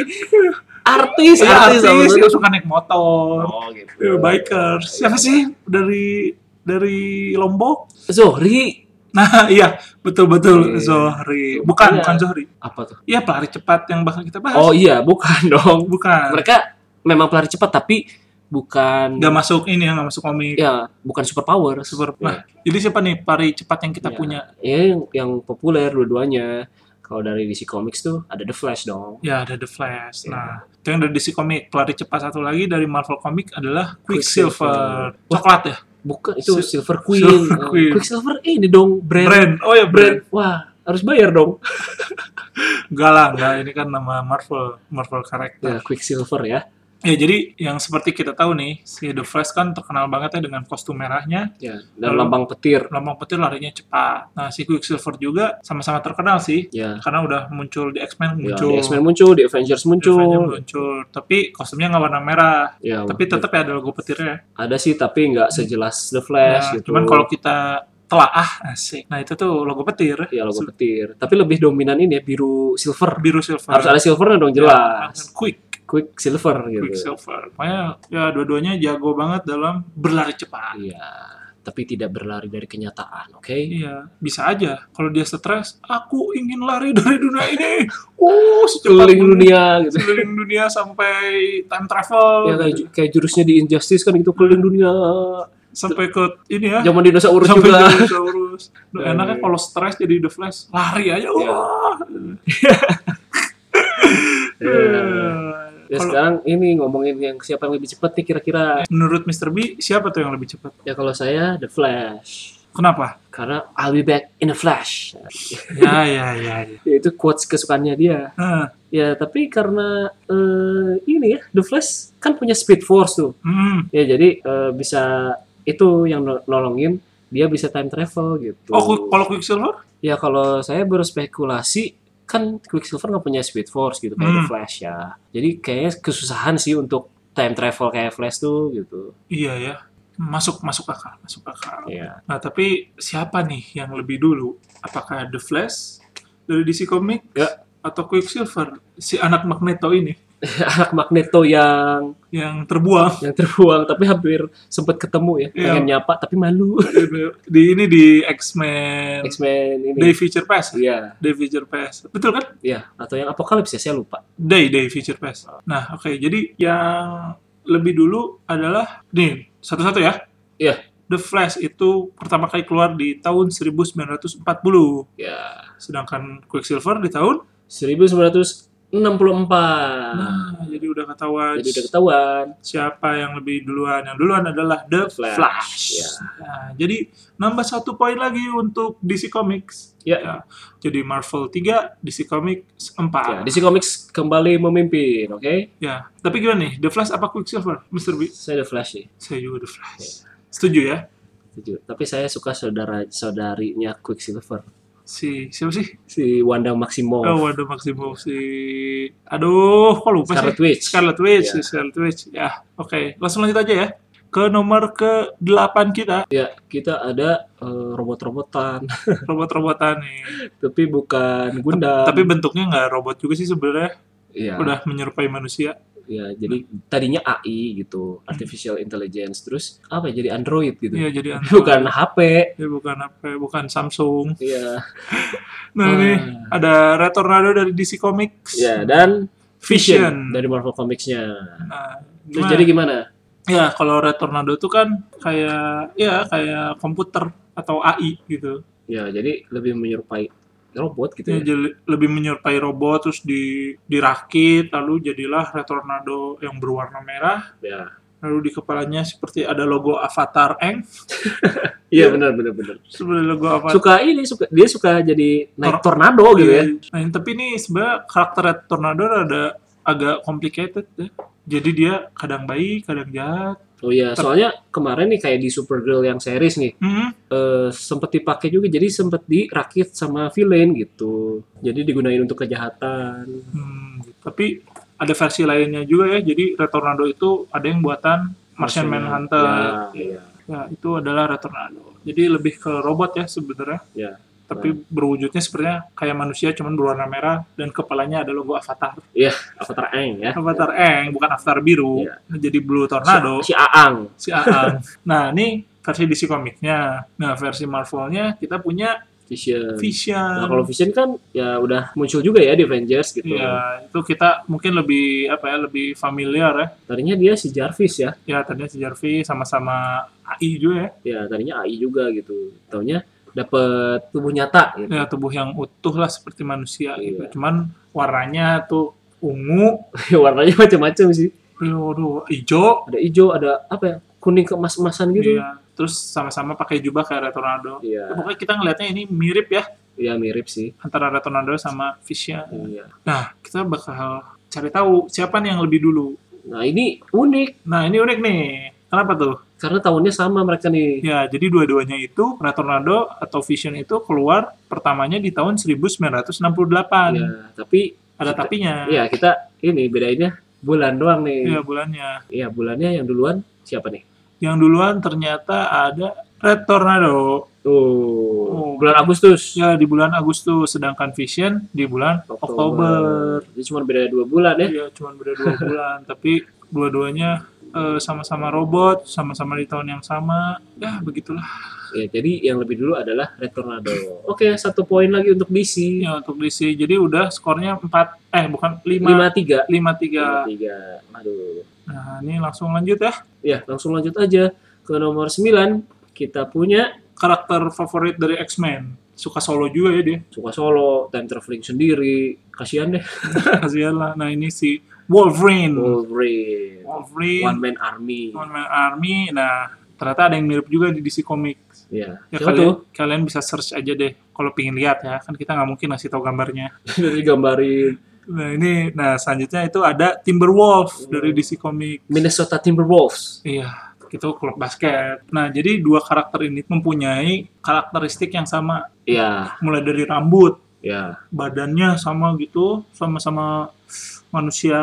[SPEAKER 2] Artis,
[SPEAKER 1] Ya,
[SPEAKER 2] artis,
[SPEAKER 1] artis yang suka naik motor.
[SPEAKER 2] Oh gitu.
[SPEAKER 1] Ya, bikers. Siapa sih dari dari Lombok?
[SPEAKER 2] Zohri
[SPEAKER 1] Nah, iya, betul-betul
[SPEAKER 2] Iya.
[SPEAKER 1] Zohri. Bukan,
[SPEAKER 2] Iya.
[SPEAKER 1] bukan Zohri.
[SPEAKER 2] apa tuh?
[SPEAKER 1] Iya, pelari cepat yang bakal kita bahas.
[SPEAKER 2] Oh iya, bukan dong.
[SPEAKER 1] bukan.
[SPEAKER 2] Mereka memang pelari cepat tapi bukan
[SPEAKER 1] Nggak masuk ini ya, nggak masuk komik.
[SPEAKER 2] ya bukan super power.
[SPEAKER 1] Super. Nah, jadi siapa nih pelari cepat yang kita
[SPEAKER 2] Ya.
[SPEAKER 1] punya?
[SPEAKER 2] Ya, yang, yang populer dua-duanya. Kalau dari DC Comics tuh ada The Flash dong.
[SPEAKER 1] Ya, ada The Flash.
[SPEAKER 2] Ya.
[SPEAKER 1] Nah, itu yang dari DC Comic. Pelari cepat satu lagi dari Marvel Comic adalah
[SPEAKER 2] Quicksilver.
[SPEAKER 1] Quicksilver. Coklat ya?
[SPEAKER 2] Bukan itu
[SPEAKER 1] Sil-
[SPEAKER 2] Silver Queen.
[SPEAKER 1] Silver
[SPEAKER 2] Oh,
[SPEAKER 1] Queen.
[SPEAKER 2] Quicksilver ini dong brand.
[SPEAKER 1] Brand. Oh ya, brand.
[SPEAKER 2] Brand. Wah, harus bayar dong.
[SPEAKER 1] Enggak lah, enggak. Ini kan nama Marvel. Marvel karakter.
[SPEAKER 2] Ya, Quicksilver ya.
[SPEAKER 1] Ya, jadi yang seperti kita tahu nih, si The Flash kan terkenal banget ya dengan kostum merahnya.
[SPEAKER 2] Ya, dan
[SPEAKER 1] Lalu-
[SPEAKER 2] lambang petir.
[SPEAKER 1] Lambang petir larinya cepat. Nah, si Quicksilver juga sama-sama terkenal sih.
[SPEAKER 2] Ya.
[SPEAKER 1] Karena udah muncul di X-Men
[SPEAKER 2] Ya,
[SPEAKER 1] muncul.
[SPEAKER 2] di X-Men muncul, di Avengers
[SPEAKER 1] Di
[SPEAKER 2] muncul.
[SPEAKER 1] Avengers muncul. Tapi kostumnya nggak warna merah.
[SPEAKER 2] Ya,
[SPEAKER 1] Tapi tetap ya ada logo petirnya.
[SPEAKER 2] ada sih tapi nggak sejelas The Flash
[SPEAKER 1] Ya,
[SPEAKER 2] gitu.
[SPEAKER 1] Cuman kalau kita telaah asik. Nah, itu tuh logo petir.
[SPEAKER 2] ya logo petir. Tapi lebih dominan ini ya biru silver.
[SPEAKER 1] Biru silver.
[SPEAKER 2] Harus ada silvernya dong jelas.
[SPEAKER 1] Ya, quick,
[SPEAKER 2] Quick silver gitu.
[SPEAKER 1] quick silver. Pokoknya ya dua-duanya jago banget dalam berlari cepat.
[SPEAKER 2] Iya, tapi tidak berlari dari kenyataan, oke?
[SPEAKER 1] Iya, bisa aja. Kalau dia stres, aku ingin lari dari dunia ini. Oh, secepat mungkin.
[SPEAKER 2] dunia gitu.
[SPEAKER 1] Keliling dunia sampai time travel.
[SPEAKER 2] Ya kayak, kayak jurusnya di Injustice kan gitu keliling dunia.
[SPEAKER 1] Sampai ke ini ya.
[SPEAKER 2] Zaman dinosaurus
[SPEAKER 1] sampai
[SPEAKER 2] juga.
[SPEAKER 1] dinosaurus.
[SPEAKER 2] Ya,
[SPEAKER 1] enaknya
[SPEAKER 2] ya.
[SPEAKER 1] kalau stres jadi The Flash, lari aja. Wah.
[SPEAKER 2] Ya
[SPEAKER 1] Kalau-
[SPEAKER 2] sekarang ini ngomongin yang siapa yang lebih cepat nih kira-kira.
[SPEAKER 1] Menurut Mr. B, siapa tuh yang lebih cepat?
[SPEAKER 2] Ya kalau saya The Flash.
[SPEAKER 1] Kenapa?
[SPEAKER 2] Karena I'll be back in a flash.
[SPEAKER 1] ya, ya, ya. ya.
[SPEAKER 2] Ya, itu quotes kesukaannya dia.
[SPEAKER 1] Nah,
[SPEAKER 2] Ya tapi karena eh, ini ya The Flash kan punya Speed Force tuh.
[SPEAKER 1] hmm.
[SPEAKER 2] Ya jadi eh, bisa itu yang no- nolongin dia bisa time travel gitu.
[SPEAKER 1] Oh, kalau Quicksilver?
[SPEAKER 2] Ya kalau saya berspekulasi kan Quicksilver nggak punya Speed Force gitu kayak The
[SPEAKER 1] Hmm.
[SPEAKER 2] Flash ya. Jadi kayaknya kesusahan sih untuk time travel kayak Flash tuh gitu.
[SPEAKER 1] Iya ya. Masuk masuk akal, masuk akal.
[SPEAKER 2] Ya.
[SPEAKER 1] Nah, tapi siapa nih yang lebih dulu? Apakah The Flash dari DC Comics
[SPEAKER 2] Ya.
[SPEAKER 1] atau Quicksilver? Si anak Magneto ini
[SPEAKER 2] Anak Magneto yang
[SPEAKER 1] yang terbuang
[SPEAKER 2] yang terbuang tapi hampir sempat ketemu ya.
[SPEAKER 1] Iya.
[SPEAKER 2] Pengen nyapa tapi malu.
[SPEAKER 1] di ini di X-Men
[SPEAKER 2] X-Men ini.
[SPEAKER 1] Day Future Past.
[SPEAKER 2] Iya,
[SPEAKER 1] Day Future Past. Betul kan?
[SPEAKER 2] iya. Atau yang Apocalypse ya, saya lupa.
[SPEAKER 1] Day Day Future Past. Nah, oke. Jadi yang lebih dulu adalah nih, satu-satu ya.
[SPEAKER 2] Iya.
[SPEAKER 1] The Flash itu pertama kali keluar di tahun 1940.
[SPEAKER 2] Ya.
[SPEAKER 1] Sedangkan Quicksilver di tahun
[SPEAKER 2] 1964.
[SPEAKER 1] Nah, jadi udah ketahuan
[SPEAKER 2] Jadi udah ketahuan.
[SPEAKER 1] siapa yang lebih duluan. Yang duluan adalah The
[SPEAKER 2] Flash,
[SPEAKER 1] Flash.
[SPEAKER 2] ya.
[SPEAKER 1] Nah, jadi nambah satu poin lagi untuk DC Comics.
[SPEAKER 2] Ya.
[SPEAKER 1] Jadi Marvel 3, DC Comics 4.
[SPEAKER 2] Ya, DC Comics kembali memimpin, oke?
[SPEAKER 1] Ya, tapi gimana nih? The Flash apa Quicksilver, Mr. B?
[SPEAKER 2] Saya The Flash sih,
[SPEAKER 1] Saya juga The Flash. Setuju ya?
[SPEAKER 2] setuju. Tapi saya suka saudara saudarinya Quicksilver,
[SPEAKER 1] Si siapa sih?
[SPEAKER 2] si Wanda Maximoff,
[SPEAKER 1] Oh, waduh Maximoff si Aduh, kok lupa
[SPEAKER 2] Scarlet
[SPEAKER 1] sih?
[SPEAKER 2] Witch.
[SPEAKER 1] Scarlet Witch,
[SPEAKER 2] Ya.
[SPEAKER 1] si Scarlet Witch. Ya, oke. Langsung lanjut aja ya. Ke nomor ke-8 kita,
[SPEAKER 2] Ya, kita ada eh, robot-robotan,
[SPEAKER 1] robot-robotan nih.
[SPEAKER 2] tapi bukan Gundam.
[SPEAKER 1] Tapi bentuknya nggak robot juga sih sebenarnya.
[SPEAKER 2] ya,
[SPEAKER 1] Udah menyerupai manusia.
[SPEAKER 2] Ya, jadi tadinya AI gitu, artificial intelligence, terus apa ya, jadi android gitu.
[SPEAKER 1] Iya, jadi Android.
[SPEAKER 2] Bukan HP.
[SPEAKER 1] Ya, bukan apa, bukan Samsung.
[SPEAKER 2] Iya.
[SPEAKER 1] Nah,
[SPEAKER 2] Ah.
[SPEAKER 1] nih ada Retornado dari DC Comics.
[SPEAKER 2] Ya, dan
[SPEAKER 1] Vision.
[SPEAKER 2] Vision dari Marvel Comics-nya.
[SPEAKER 1] Nah,
[SPEAKER 2] Terus
[SPEAKER 1] gimana?
[SPEAKER 2] jadi gimana?
[SPEAKER 1] Ya, kalau Red Tornado itu kan kayak ya kayak komputer atau AI gitu.
[SPEAKER 2] Ya, jadi lebih menyerupai robot gitu
[SPEAKER 1] Ya,
[SPEAKER 2] ya.
[SPEAKER 1] jadi lebih menyerupai robot terus di dirakit lalu jadilah Red Tornado yang berwarna merah.
[SPEAKER 2] Ya.
[SPEAKER 1] lalu di kepalanya seperti ada logo Avatar Eng,
[SPEAKER 2] Iya
[SPEAKER 1] Iya.
[SPEAKER 2] benar benar benar.
[SPEAKER 1] seperti logo Avatar.
[SPEAKER 2] Suka ini suka dia suka jadi naik tornado gitu ya.
[SPEAKER 1] Nah, ini- tapi ini sebenarnya karakter Tornado ada agak complicated ya. Jadi dia kadang baik, kadang jahat.
[SPEAKER 2] Oh iya, soalnya kemarin nih kayak di Supergirl yang series nih,
[SPEAKER 1] Hmm,
[SPEAKER 2] eh sempet dipakai juga jadi sempet dirakit sama villain gitu. Jadi digunain untuk kejahatan.
[SPEAKER 1] hmm, tapi ada versi lainnya juga ya. Jadi Red Tornado itu ada yang buatan Martian Manhunter.
[SPEAKER 2] Ya, iya.
[SPEAKER 1] Ya, itu adalah Red Tornado. Jadi lebih ke robot ya sebenarnya.
[SPEAKER 2] Ya.
[SPEAKER 1] Tapi berwujudnya sepertinya kayak manusia cuman berwarna merah dan kepalanya ada logo Avatar.
[SPEAKER 2] Iya, Avatar Aang ya.
[SPEAKER 1] Avatar Eng, bukan Avatar biru.
[SPEAKER 2] Iya.
[SPEAKER 1] Jadi Blue Tornado.
[SPEAKER 2] Si, si Aang.
[SPEAKER 1] si Aang. nah, ini versi DC komiknya. Nah, versi Marvelnya kita punya
[SPEAKER 2] Vision.
[SPEAKER 1] Vision.
[SPEAKER 2] Nah, kalau Vision kan ya udah muncul juga ya di Avengers gitu.
[SPEAKER 1] Iya, itu kita mungkin lebih apa ya, lebih familiar ya.
[SPEAKER 2] Tadinya dia si Jarvis ya.
[SPEAKER 1] Ya, tadinya si Jarvis sama-sama AI juga ya.
[SPEAKER 2] Ya, tadinya AI juga gitu. Taunya dapet tubuh nyata gitu.
[SPEAKER 1] Ya, tubuh yang utuh lah seperti manusia gitu.
[SPEAKER 2] Iya.
[SPEAKER 1] Cuman warnanya tuh ungu,
[SPEAKER 2] Warnanya macam-macam sih.
[SPEAKER 1] aduh, hijau.
[SPEAKER 2] Ada hijau, ada apa ya? Kuning kemas-emasan gitu.
[SPEAKER 1] Iya. Terus sama-sama pakai jubah kayak Red Tornado.
[SPEAKER 2] Iya.
[SPEAKER 1] Ya, pokoknya kita ngelihatnya ini mirip ya
[SPEAKER 2] Iya, mirip sih.
[SPEAKER 1] antara Red Tornado sama Vision.
[SPEAKER 2] Iya.
[SPEAKER 1] Nah, kita bakal cari tahu siapa nih yang lebih dulu.
[SPEAKER 2] Nah, ini unik
[SPEAKER 1] Nah, ini unik nih. Kenapa tuh?
[SPEAKER 2] Karena tahunnya sama mereka nih.
[SPEAKER 1] Ya, jadi dua-duanya itu Red Tornado atau Vision itu keluar pertamanya di tahun 1968.
[SPEAKER 2] Ya, tapi
[SPEAKER 1] Ada
[SPEAKER 2] kita-
[SPEAKER 1] tapinya.
[SPEAKER 2] Iya, kita ini bedainnya bulan doang nih.
[SPEAKER 1] Iya, bulannya.
[SPEAKER 2] Iya, bulannya yang duluan siapa nih?
[SPEAKER 1] Yang duluan ternyata ada Red Tornado.
[SPEAKER 2] Tuh,
[SPEAKER 1] Oh.
[SPEAKER 2] bulan Agustus.
[SPEAKER 1] Ya, di bulan Agustus, sedangkan Vision di bulan Oktober.
[SPEAKER 2] Jadi cuma beda dua bulan ya.
[SPEAKER 1] Iya, cuma beda dua bulan, tapi dua-duanya eh, sama-sama robot, sama-sama di tahun yang sama. Ya, begitulah.
[SPEAKER 2] Ya, jadi yang lebih dulu adalah Red Tornado. Oke, satu poin lagi untuk DC.
[SPEAKER 1] Ya, untuk DC. Jadi udah skornya 4 eh bukan 5
[SPEAKER 2] lima tiga.
[SPEAKER 1] 5 3.
[SPEAKER 2] tiga. Aduh.
[SPEAKER 1] Nah, ini langsung lanjut ya.
[SPEAKER 2] Ya, langsung lanjut aja ke nomor 9. Kita punya
[SPEAKER 1] Karakter favorit dari X-Men. Suka solo juga ya dia.
[SPEAKER 2] suka solo, time traveling sendiri. Kasihan deh.
[SPEAKER 1] Kasihan lah. Nah, ini si Wolverine.
[SPEAKER 2] Wolverine.
[SPEAKER 1] Wolverine.
[SPEAKER 2] One Man Army.
[SPEAKER 1] One Man Army. Nah, ternyata ada yang mirip juga di DC Comics.
[SPEAKER 2] Ya.
[SPEAKER 1] Ya
[SPEAKER 2] Siapa
[SPEAKER 1] kalian,
[SPEAKER 2] tuh?
[SPEAKER 1] kalian bisa search aja deh kalau pingin lihat ya. Kan kita nggak mungkin ngasih tahu gambarnya.
[SPEAKER 2] Dari gambarin
[SPEAKER 1] Nah, ini nah selanjutnya itu ada Timberwolf
[SPEAKER 2] Hmm.
[SPEAKER 1] dari DC Comics.
[SPEAKER 2] Minnesota Timberwolves.
[SPEAKER 1] Iya, itu klub basket. Nah, jadi dua karakter ini mempunyai karakteristik yang sama,
[SPEAKER 2] Ya,
[SPEAKER 1] mulai dari rambut,
[SPEAKER 2] ya.
[SPEAKER 1] badannya sama gitu, sama-sama manusia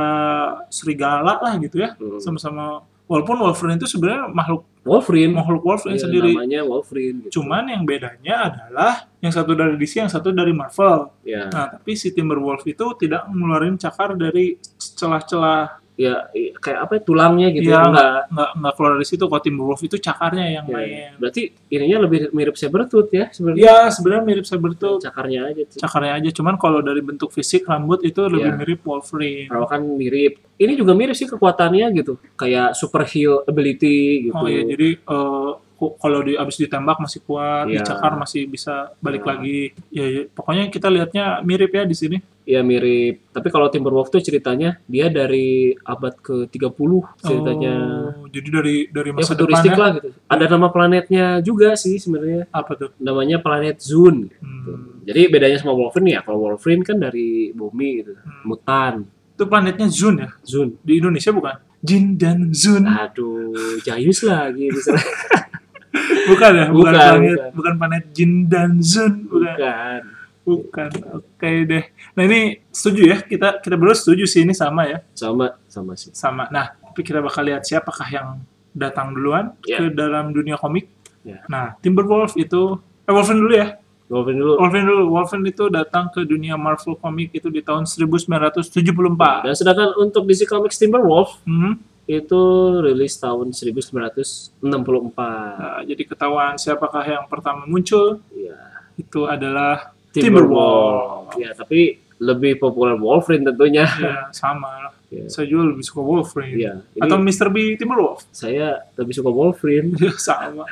[SPEAKER 1] serigala lah gitu ya,
[SPEAKER 2] Hmm.
[SPEAKER 1] sama-sama. Walaupun Wolverine itu sebenarnya makhluk
[SPEAKER 2] Wolverine.
[SPEAKER 1] makhluk Wolverine
[SPEAKER 2] Ya,
[SPEAKER 1] sendiri.
[SPEAKER 2] Namanya Wolverine. Gitu.
[SPEAKER 1] Cuman yang bedanya adalah yang satu dari DC, yang satu dari Marvel.
[SPEAKER 2] Ya,
[SPEAKER 1] Nah, tapi si Timberwolf itu tidak ngeluarin cakar dari celah-celah
[SPEAKER 2] ya kayak apa ya, tulangnya gitu
[SPEAKER 1] Iya,
[SPEAKER 2] ya. Enggak.
[SPEAKER 1] nggak nggak keluar dari situ. Kalau Timberwolf itu cakarnya yang
[SPEAKER 2] Ya,
[SPEAKER 1] main.
[SPEAKER 2] Berarti ininya lebih mirip Sabretooth ya sebenarnya.
[SPEAKER 1] Iya, sebenarnya mirip Sabretooth.
[SPEAKER 2] Cakarnya aja. sih.
[SPEAKER 1] Cakarnya aja, cuman kalau dari bentuk fisik rambut itu lebih
[SPEAKER 2] Iya.
[SPEAKER 1] mirip Wolverine.
[SPEAKER 2] Perawakan mirip. Ini juga mirip sih kekuatannya gitu. Kayak super heal ability gitu.
[SPEAKER 1] Oh iya, jadi ku- kalau di abis ditembak masih kuat,
[SPEAKER 2] Iya.
[SPEAKER 1] dicakar masih bisa balik
[SPEAKER 2] Nah.
[SPEAKER 1] lagi. Ya, ya, pokoknya kita lihatnya mirip ya di sini.
[SPEAKER 2] Iya mirip. Tapi kalau Timberwolf tuh ceritanya dia dari abad ke-30 ceritanya.
[SPEAKER 1] Oh, jadi dari dari
[SPEAKER 2] ya
[SPEAKER 1] masa depan
[SPEAKER 2] futuristik
[SPEAKER 1] ya.
[SPEAKER 2] lah gitu. Ada nama planetnya juga sih sebenarnya.
[SPEAKER 1] Apa tuh?
[SPEAKER 2] Namanya planet Zune.
[SPEAKER 1] Hmm.
[SPEAKER 2] Jadi bedanya sama Wolverine ya, kalau Wolverine kan dari bumi gitu.
[SPEAKER 1] Hmm.
[SPEAKER 2] Mutan,
[SPEAKER 1] Itu planetnya Zun ya?
[SPEAKER 2] Zune.
[SPEAKER 1] Di Indonesia bukan? Jin dan Zun.
[SPEAKER 2] Aduh, Jayus lagi misalnya.
[SPEAKER 1] Bukan ya? Bukan,
[SPEAKER 2] Bukan,
[SPEAKER 1] planet,
[SPEAKER 2] bukan.
[SPEAKER 1] bukan planet Jin dan Zun. Bukan.
[SPEAKER 2] Bukan.
[SPEAKER 1] Bukan. Oke deh. Nah ini setuju ya? Kita kita berdua setuju sih ini sama ya?
[SPEAKER 2] Sama, sama sih.
[SPEAKER 1] Sama. Nah, tapi kita bakal lihat siapakah yang datang duluan
[SPEAKER 2] Ya.
[SPEAKER 1] ke dalam dunia komik.
[SPEAKER 2] Ya.
[SPEAKER 1] Nah, Timberwolf itu eh Wolverine dulu ya.
[SPEAKER 2] Wolverine dulu.
[SPEAKER 1] Wolverine dulu. Wolverine itu datang ke dunia Marvel komik itu di tahun 1974.
[SPEAKER 2] Dan sedangkan untuk DC Comics Timberwolf
[SPEAKER 1] Hmm.
[SPEAKER 2] itu rilis tahun 1964.
[SPEAKER 1] Nah, jadi ketahuan siapakah yang pertama muncul
[SPEAKER 2] Iya.
[SPEAKER 1] itu adalah
[SPEAKER 2] Timberwolf. Ya, tapi lebih populer Wolverine tentunya.
[SPEAKER 1] ya sama lah.
[SPEAKER 2] Iya.
[SPEAKER 1] Saya juga lebih suka Wolverine.
[SPEAKER 2] Iya. Ini
[SPEAKER 1] Atau Mr. B Timberwolf.
[SPEAKER 2] saya lebih suka Wolverine.
[SPEAKER 1] Ya, sama.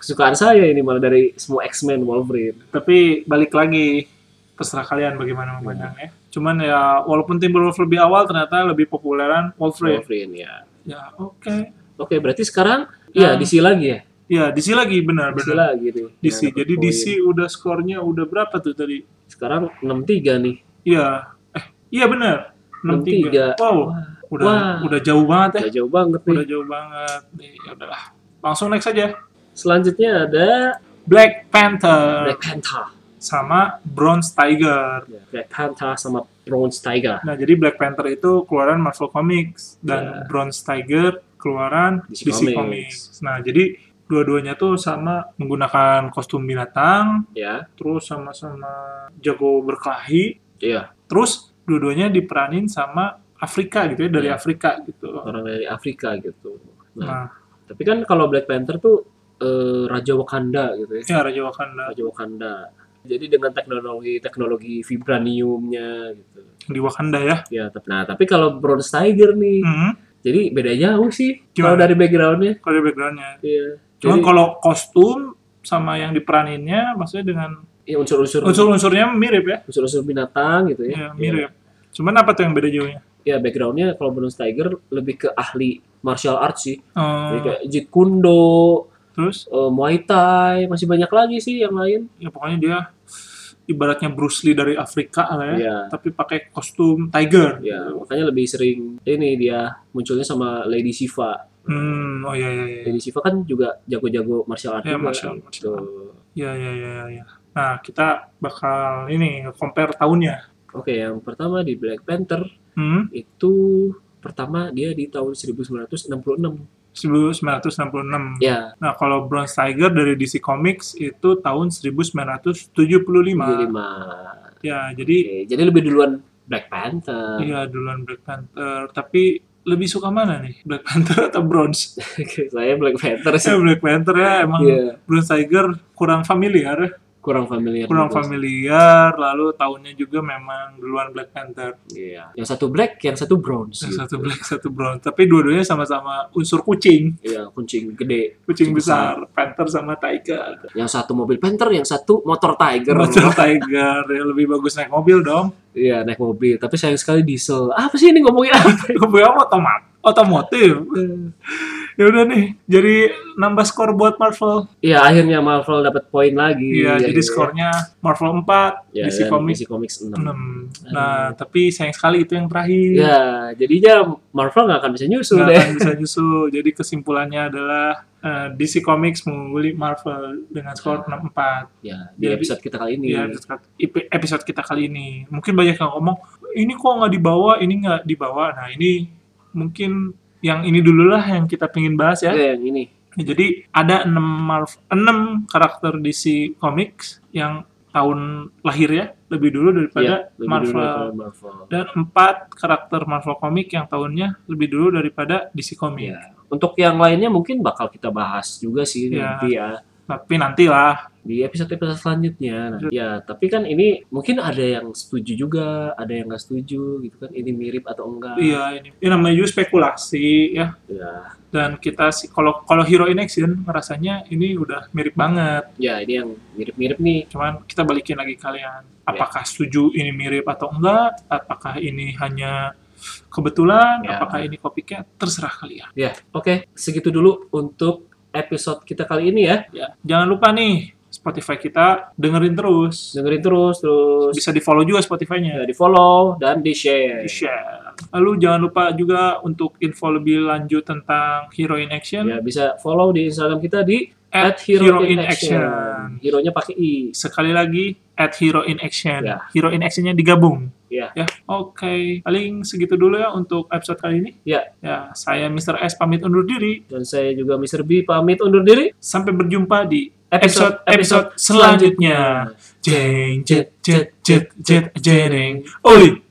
[SPEAKER 2] Kesukaan saya ini malah dari semua X-Men Wolverine.
[SPEAKER 1] Tapi balik lagi terserah kalian bagaimana memandangnya. Cuman ya walaupun Timberwolf lebih awal ternyata lebih populeran Wolverine.
[SPEAKER 2] Wolverine ya.
[SPEAKER 1] Ya, oke.
[SPEAKER 2] Oke, berarti sekarang ya
[SPEAKER 1] Nah.
[SPEAKER 2] DC lagi ya?
[SPEAKER 1] Ya, DC lagi benar
[SPEAKER 2] DC
[SPEAKER 1] benar.
[SPEAKER 2] lagi nih.
[SPEAKER 1] DC.
[SPEAKER 2] Yang
[SPEAKER 1] Jadi DC udah skornya udah berapa tuh tadi?
[SPEAKER 2] sekarang 63 nih.
[SPEAKER 1] Iya. Eh, iya benar.
[SPEAKER 2] 63.
[SPEAKER 1] 63. Wow.
[SPEAKER 2] Wah,
[SPEAKER 1] Udah
[SPEAKER 2] Wah.
[SPEAKER 1] udah jauh banget ya.
[SPEAKER 2] udah jauh banget nih.
[SPEAKER 1] Udah jauh banget. Ya udahlah. Langsung next aja.
[SPEAKER 2] Selanjutnya ada
[SPEAKER 1] Black Panther
[SPEAKER 2] Black Panther.
[SPEAKER 1] sama Bronze Tiger.
[SPEAKER 2] Ya, Black Panther sama Bronze Tiger.
[SPEAKER 1] Nah, jadi Black Panther itu keluaran Marvel Comics dan
[SPEAKER 2] Ya.
[SPEAKER 1] Bronze Tiger keluaran
[SPEAKER 2] DC
[SPEAKER 1] DC,
[SPEAKER 2] Comics.
[SPEAKER 1] Comics. Nah, jadi dua-duanya tuh sama menggunakan kostum binatang,
[SPEAKER 2] Ya,
[SPEAKER 1] terus sama-sama jago berkelahi,
[SPEAKER 2] iya.
[SPEAKER 1] terus dua-duanya diperanin sama Afrika gitu ya, dari
[SPEAKER 2] Ya.
[SPEAKER 1] Afrika gitu.
[SPEAKER 2] Orang dari Afrika gitu. Nah,
[SPEAKER 1] Nah,
[SPEAKER 2] tapi kan kalau Black Panther tuh eh, Raja Wakanda gitu ya.
[SPEAKER 1] ya Raja Wakanda
[SPEAKER 2] Raja Wakanda. Jadi dengan teknologi teknologi vibraniumnya gitu.
[SPEAKER 1] di Wakanda ya.
[SPEAKER 2] Ya, tapi nah tapi kalau Bronze Tiger nih,
[SPEAKER 1] Hmm,
[SPEAKER 2] jadi beda jauh sih kalau dari backgroundnya.
[SPEAKER 1] kalau di backgroundnya.
[SPEAKER 2] Iya.
[SPEAKER 1] Cuman
[SPEAKER 2] Jadi,
[SPEAKER 1] kalau kostum sama yang diperaninnya maksudnya dengan
[SPEAKER 2] ya unsur-unsur
[SPEAKER 1] unsur-unsurnya mirip ya.
[SPEAKER 2] unsur-unsur binatang gitu ya.
[SPEAKER 1] Iya, mirip. Cuman apa tuh yang beda jauhnya?
[SPEAKER 2] Ya, backgroundnya kalau Bronze Tiger lebih ke ahli martial arts sih. Jadi
[SPEAKER 1] Eh,
[SPEAKER 2] kayak Jeet Kune
[SPEAKER 1] terus
[SPEAKER 2] eh, Muay Thai, masih banyak lagi sih yang lain.
[SPEAKER 1] ya pokoknya dia ibaratnya Bruce Lee dari Afrika lah ya,
[SPEAKER 2] Iya.
[SPEAKER 1] tapi pakai kostum tiger.
[SPEAKER 2] Ya, makanya lebih sering ini dia munculnya sama Lady Shiva.
[SPEAKER 1] Hmm, oh iya iya iya.
[SPEAKER 2] Lady Shiva kan juga jago-jago martial art
[SPEAKER 1] Ya,
[SPEAKER 2] juga.
[SPEAKER 1] martial- martial art.
[SPEAKER 2] Tuh.
[SPEAKER 1] Iya iya iya iya. Nah, kita bakal ini compare tahunnya.
[SPEAKER 2] Oke, yang pertama di Black Panther
[SPEAKER 1] Hmm,
[SPEAKER 2] itu pertama dia di tahun 1966.
[SPEAKER 1] 1966.
[SPEAKER 2] Ya,
[SPEAKER 1] Nah, kalau Bronze Tiger dari DC Comics itu tahun 1975.
[SPEAKER 2] 75.
[SPEAKER 1] Ya, jadi
[SPEAKER 2] Oke, jadi lebih duluan Black Panther.
[SPEAKER 1] iya duluan Black Panther, tapi lebih suka mana nih? Black Panther atau Bronze?
[SPEAKER 2] Saya Black Panther sih.
[SPEAKER 1] Ya Black Panther ya emang
[SPEAKER 2] Iya,
[SPEAKER 1] Bronze Tiger kurang familiar ya.
[SPEAKER 2] kurang familiar.
[SPEAKER 1] kurang
[SPEAKER 2] juga
[SPEAKER 1] familiar lalu tahunnya juga memang duluan Black Panther
[SPEAKER 2] Iya. Yang satu black, yang satu bronze.
[SPEAKER 1] yang
[SPEAKER 2] gitu.
[SPEAKER 1] satu black satu brown tapi dua-duanya sama-sama unsur kucing
[SPEAKER 2] Iya, kucing gede.
[SPEAKER 1] kucing
[SPEAKER 2] Kucing
[SPEAKER 1] besar panther sama tiger
[SPEAKER 2] Yang satu mobil Panther, yang satu motor Tiger.
[SPEAKER 1] motor tiger ya lebih bagus naik mobil dong
[SPEAKER 2] Iya, naik mobil. Tapi sayang sekali diesel. Apa sih ini ngomongin apa?
[SPEAKER 1] gue otomat otomotif ya udah nih jadi nambah skor buat Marvel
[SPEAKER 2] Iya, akhirnya Marvel dapat poin lagi.
[SPEAKER 1] iya
[SPEAKER 2] Ya,
[SPEAKER 1] jadi
[SPEAKER 2] ya.
[SPEAKER 1] skornya Marvel 4
[SPEAKER 2] Ya,
[SPEAKER 1] DC
[SPEAKER 2] dan
[SPEAKER 1] Comics
[SPEAKER 2] DC Comics 6.
[SPEAKER 1] 6 nah tapi sayang sekali itu yang terakhir
[SPEAKER 2] Ya, jadinya Marvel nggak akan bisa nyusul
[SPEAKER 1] nggak
[SPEAKER 2] deh.
[SPEAKER 1] akan bisa nyusul. Jadi kesimpulannya adalah eh, DC Comics mengungguli Marvel dengan skor 6-4
[SPEAKER 2] Ya, di
[SPEAKER 1] Jadi-
[SPEAKER 2] episode kita kali ini.
[SPEAKER 1] di episode, kita kali ini. Mungkin banyak yang ngomong, ini kok nggak dibawa, ini nggak dibawa. Nah ini mungkin yang ini dulu lah yang kita pengen bahas ya.
[SPEAKER 2] Oke, yang ini.
[SPEAKER 1] Jadi ada 6, Marv- 6 karakter DC Comics yang tahun lahir ya, lebih dulu daripada
[SPEAKER 2] Iya, lebih dulu
[SPEAKER 1] Marvel.
[SPEAKER 2] daripada Marvel.
[SPEAKER 1] Dan 4 karakter Marvel Comic yang tahunnya lebih dulu daripada DC Comics.
[SPEAKER 2] Ya. Untuk yang lainnya mungkin bakal kita bahas juga sih
[SPEAKER 1] Ya.
[SPEAKER 2] nanti ya
[SPEAKER 1] Tapi nantilah
[SPEAKER 2] di episode-episode selanjutnya. Nah, ya, tapi kan ini mungkin ada yang setuju juga, ada yang nggak setuju gitu kan. Ini mirip atau enggak?
[SPEAKER 1] Iya ini, ini namanya juga spekulasi ya.
[SPEAKER 2] Ya,
[SPEAKER 1] Dan kita sih kalau kalau Hero in Action ngerasanya ini udah mirip banget.
[SPEAKER 2] ya ini yang mirip-mirip nih.
[SPEAKER 1] Cuman kita balikin lagi kalian. Apakah setuju ini mirip atau enggak? Apakah ini hanya kebetulan?
[SPEAKER 2] Ya.
[SPEAKER 1] Apakah ini copycat? Terserah kalian.
[SPEAKER 2] Ya, oke, segitu dulu untuk episode kita kali ini ya.
[SPEAKER 1] Ya, jangan lupa nih Spotify kita dengerin terus.
[SPEAKER 2] Dengerin terus, terus
[SPEAKER 1] Bisa di follow juga Spotify-nya.
[SPEAKER 2] ya, di follow dan di share.
[SPEAKER 1] Di share. Lalu jangan lupa juga untuk info lebih lanjut tentang Hero in Action.
[SPEAKER 2] Ya, bisa follow di Instagram kita di
[SPEAKER 1] At
[SPEAKER 2] Hero,
[SPEAKER 1] Hero
[SPEAKER 2] in
[SPEAKER 1] in
[SPEAKER 2] Action.
[SPEAKER 1] Action.
[SPEAKER 2] Hero-nya pakai i.
[SPEAKER 1] sekali lagi at Hero in Action.
[SPEAKER 2] Ya.
[SPEAKER 1] Hero in Actionnya digabung.
[SPEAKER 2] Ya.
[SPEAKER 1] Ya, oke. Paling segitu dulu ya untuk episode kali ini.
[SPEAKER 2] Ya.
[SPEAKER 1] Ya, saya Mr. S pamit undur diri.
[SPEAKER 2] Dan saya juga Mr. B pamit undur diri.
[SPEAKER 1] Sampai berjumpa di
[SPEAKER 2] Episode-
[SPEAKER 1] episode-episode selanjutnya. Jeng, jet, jet, jet, jet, jering. Oli.